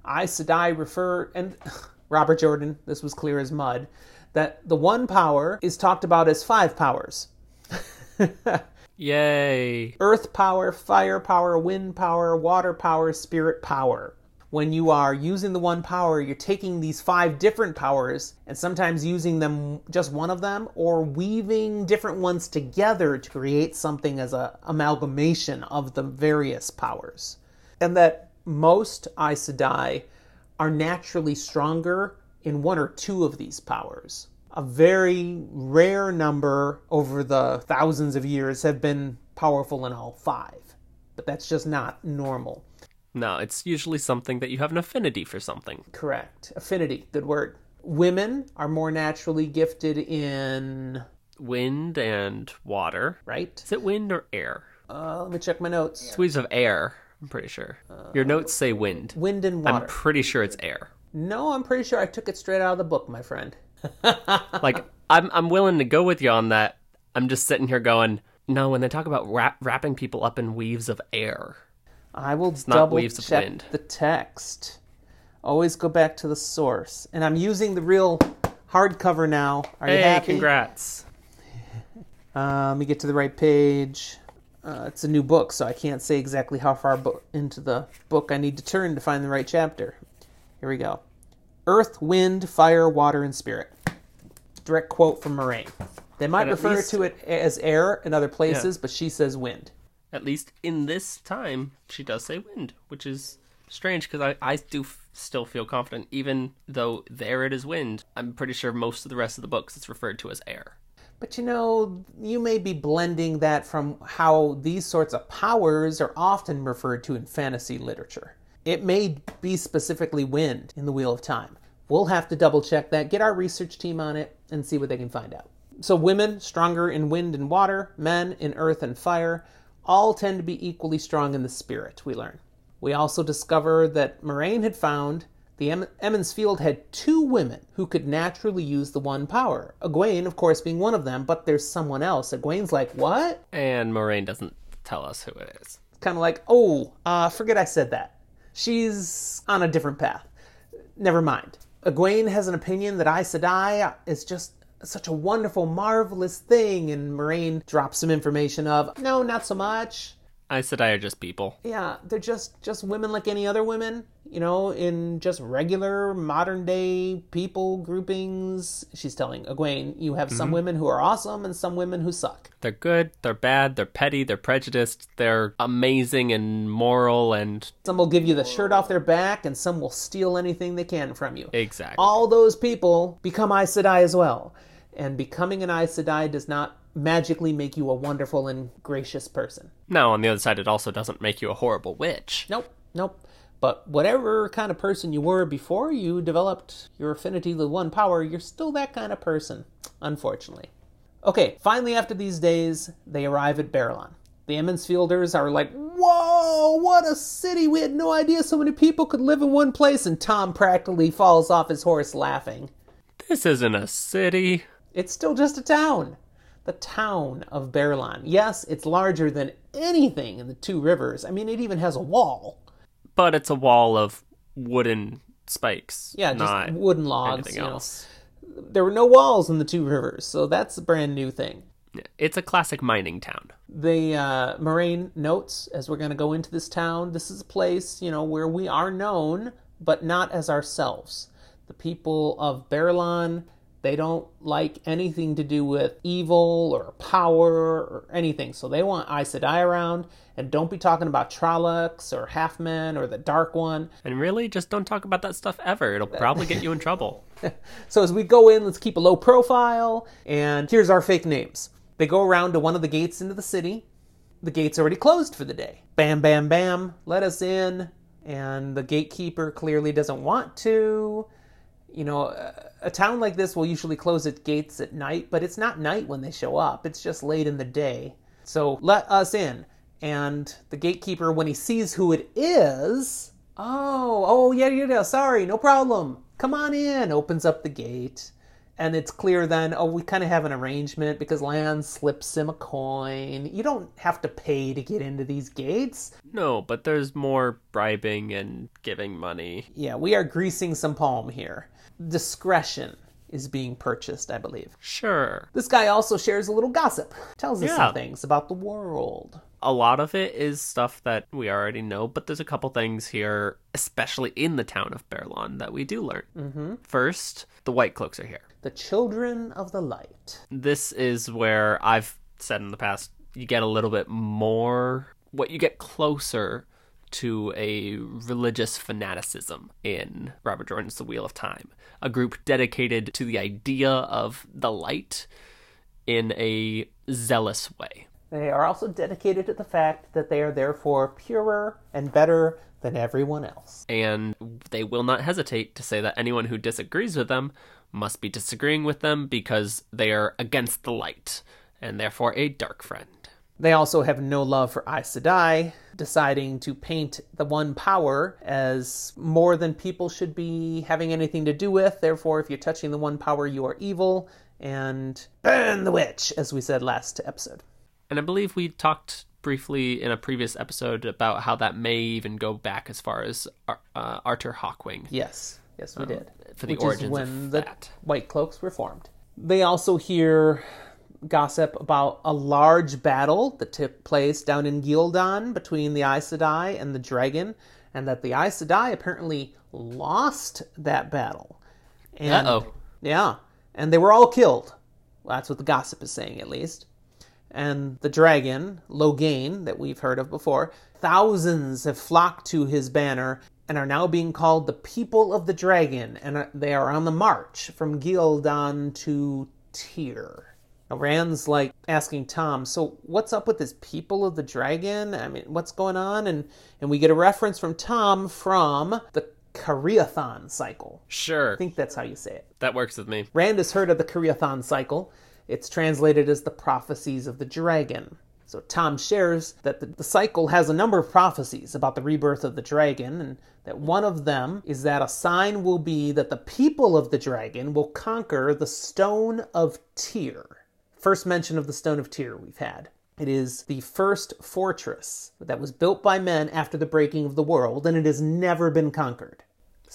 Aes Sedai refer, and Robert Jordan, this was clear as mud, that the one power is talked about as five powers. Yay. earth power, fire power, wind power, water power, spirit power. When you are using the one power, you're taking these five different powers and sometimes using them just one of them or weaving different ones together to create something as a amalgamation of the various powers. And that most Aes Sedai are naturally stronger in one or two of these powers a very rare number over the thousands of years have been powerful in all five. But that's just not normal. No, it's usually something that you have an affinity for something. Correct. Affinity, good word. Women are more naturally gifted in, Wind and water. right? Is it wind or air? Uh, let me check my notes. Squeeze of air, I'm pretty sure. Your notes say wind. Wind and water. I'm pretty sure it's air. no, I'm pretty sure I took it straight out of the book, my friend. Like, I'm I'm willing to go with you on that. I'm just sitting here going, no, when they talk about wrap, wrapping people up in weaves of air. I will not double check wind. the text. Always go back to the source. And I'm using the real hardcover now. Are you happy? congrats. Uh, let me get to the right page. Uh, it's a new book, so I can't say exactly how far bo- into the book I need to turn to find the right chapter. Here we go Earth, Wind, Fire, Water, and Spirit. Direct quote from Moiraine. They might And refer least- to it as air in other places, but she says wind. At least in this time, she does say wind, which is strange because I, I do f- still feel confident, even though there it is wind. I'm pretty sure most of the rest of the books it's referred to as air. But you know, you may be blending that from how these sorts of powers are often referred to in fantasy literature. It may be specifically wind in the Wheel of Time. We'll have to double check that, get our research team on it, and see what they can find out. So, women stronger in wind and water, men in earth and fire, all tend to be equally strong in the spirit, we learn. We also discover that Moiraine had found the em- Emond's Field had two women who could naturally use the one power. Egwene, of course, being one of them, but there's someone else. Egwene's like, what? And Moiraine doesn't tell us who it is. Kind of like, oh, uh, forget I said that. She's on a different path. Never mind. Egwene has an opinion that Aes Sedai is just such a wonderful, marvelous thing, and Moiraine drops some information of, no, not so much. I said I are just people. Yeah, they're just just women like any other women. You know, in just regular modern day people groupings. She's telling Egwene, you have some mm-hmm. women who are awesome and some women who suck. They're good, they're bad, they're petty, they're prejudiced, they're amazing and moral and Some will give you the shirt off their back, and some will steal anything they can from you. exactly. All those people become Aes Sedai as well. And becoming an Aes Sedai does not magically make you a wonderful and gracious person. No, on the other side, it also doesn't make you a horrible witch. Nope, nope. But whatever kind of person you were before you developed your affinity with one power, you're still that kind of person, unfortunately. Okay, finally, after these days, they arrive at Baerlon. The Emmonsfielders are like, Whoa, what a city! We had no idea so many people could live in one place, and Thom practically falls off his horse laughing. This isn't a city. It's still just a town. The town of Baerlon. Yes, it's larger than anything in the Two Rivers. I mean, it even has a wall. But it's a wall of wooden spikes. Yeah, just not wooden logs. You know. There were no walls in the Two Rivers, so that's a brand new thing. It's a classic mining town. The uh, Moiraine notes as we're going to go into this town. This is a place, you know, where we are known, but not as ourselves. The people of Baerlon, they don't like anything to do with evil or power or anything. So they want Aes Sedai around, and don't be talking about Trollocs or Halfmen or the Dark One. And really, just don't talk about that stuff ever. It'll probably get you in trouble. So as we go in, let's keep a low profile. And here's our fake names. They go around to one of the gates into the city. The gate's already closed for the day. Bam, bam, bam. Let us in. And the gatekeeper clearly doesn't want to. You know, a- town like this will usually close its gates at night, but it's not night when they show up. It's just late in the day. So let us in. And the gatekeeper, when he sees who it is, oh, oh, yeah, yeah, yeah, sorry, no problem. Come on in, opens up the gate. And it's clear then, oh, we kind of have an arrangement because Lan slips him a coin. You don't have to pay to get into these gates. No, but there's more bribing and giving money. Yeah, we are greasing some palm here. Discretion is being purchased, I believe. Sure. This guy also shares a little gossip, tells us Yeah. some things about the world. A lot of it is stuff that we already know, but there's a couple things here, especially in the town of Baerlon, that we do learn. Mm-hmm. First, the White Cloaks are here. The children of the light. This is where I've said in the past, you get a little bit more, what you get closer to a religious fanaticism in Robert Jordan's The Wheel of Time, a group dedicated to the idea of the light in a zealous way. They are also dedicated to the fact that they are therefore purer and better than everyone else. and they will not hesitate to say that anyone who disagrees with them must be disagreeing with them because they are against the light and therefore a dark friend. They also have no love for Aes Sedai, deciding to paint the One Power as more than people should be having anything to do with. Therefore, if you're touching the One Power, you are evil, and burn the witch, as we said last episode. And I believe we talked briefly in a previous episode about how that may even go back as far as Ar- uh, Arthur Hawkwing Yes, yes, we did. for the Which origins is when the that. White Cloaks were formed. They also hear gossip about a large battle that took place down in Ghealdan between the Aes Sedai and the dragon, and that the Aes Sedai apparently lost that battle. Uh-oh. Yeah, and they were all killed. Well, that's what the gossip is saying, at least. And the dragon, Logain, that we've heard of before, thousands have flocked to his banner and are now being called the people of the dragon, and they are on the march from Ghealdan to Tear. Now, Rand's like asking Thom, so what's up with this people of the dragon? I mean, what's going on? And and we get a reference from Thom from the Karaethon cycle. Sure, I think that's how you say it. that works with me. Rand has heard of the Karaethon cycle. It's translated as the prophecies of the dragon. So Thom shares that the, cycle has a number of prophecies about the rebirth of the dragon, and that one of them is that a sign will be that the people of the dragon will conquer the Stone of Tear. First mention of the Stone of Tear we've had. It is the first fortress that was built by men after the breaking of the world, and it has never been conquered.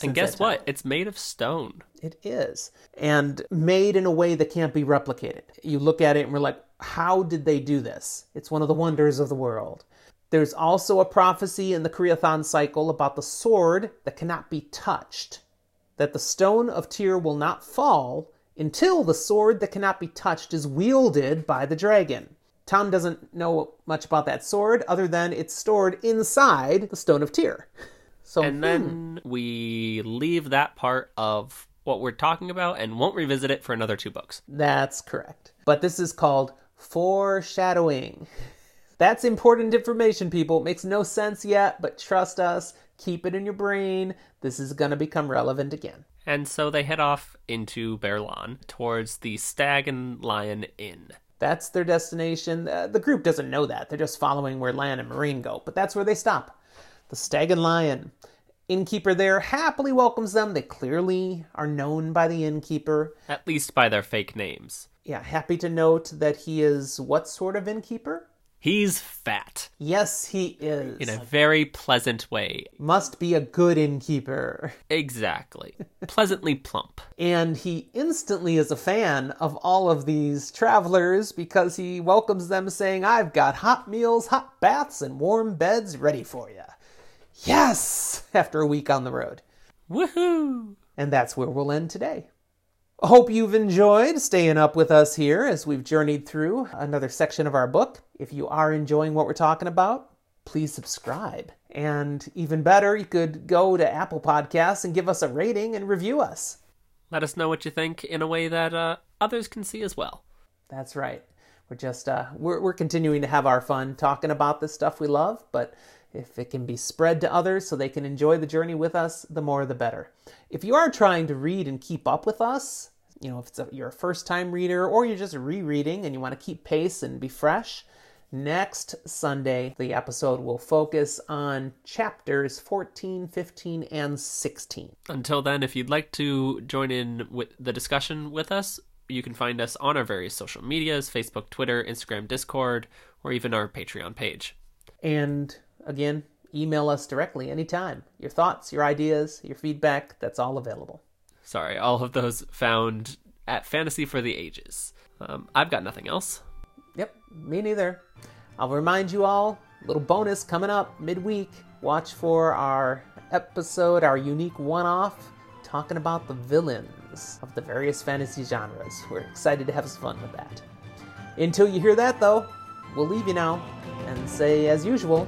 And guess what? It's made of stone. It is. And made in a way that can't be replicated. You look at it and we're like, how did they do this? It's one of the wonders of the world. There's also a prophecy in the Karaethon cycle about the sword that cannot be touched, that the stone of Tear will not fall until the sword that cannot be touched is wielded by the dragon. Thom doesn't know much about that sword other than it's stored inside the stone of Tear. So And then we leave that part of what we're talking about and won't revisit it for another two books. That's correct. But this is called foreshadowing. That's important information, people. It makes no sense yet, but trust us, keep it in your brain. This is going to become relevant again. And so they head off into Baerlon towards the Stag and Lion Inn. That's their destination. Uh, the group doesn't know that. They're just following where Lan and Moiraine go, but that's where they stop. The Stag and Lion. Innkeeper there happily welcomes them. They clearly are known by the innkeeper. At least by their fake names. Yeah, happy to note that he is what sort of innkeeper? He's fat Yes, he is. in a very pleasant way. Must be a good innkeeper. Exactly. Pleasantly plump. And he instantly is a fan of all of these travelers because he welcomes them saying, I've got hot meals, hot baths, and warm beds ready for you. Yes! After a week on the road. Woohoo! And that's where we'll end today. Hope you've enjoyed staying up with us here as we've journeyed through another section of our book. If you are enjoying what we're talking about, please subscribe. And even better, you could go to Apple Podcasts and give us a rating and review us. Let us know what you think in a way that uh, others can see as well. That's right. We're just uh, we're we're continuing to have our fun talking about this stuff we love, but if it can be spread to others so they can enjoy the journey with us, the more the better. If you are trying to read and keep up with us, you know, if it's a, you're a first time reader or you're just rereading and you want to keep pace and be fresh, next Sunday the episode will focus on chapters 14, 15, and 16. Until then, if you'd like to join in with the discussion with us, you can find us on our various social medias Facebook, Twitter, Instagram, Discord, or even our Patreon page. And again, email us directly anytime. Your thoughts, your ideas, your feedback, that's all available. Sorry, all of those found at Fantasy for the Ages. Um, I've got nothing else. Yep, me neither. I'll remind you all, little bonus coming up midweek. Watch for our episode, our unique one off, talking about the villains of the various fantasy genres. We're excited to have some fun with that. Until you hear that, though, we'll leave you now and say, as usual,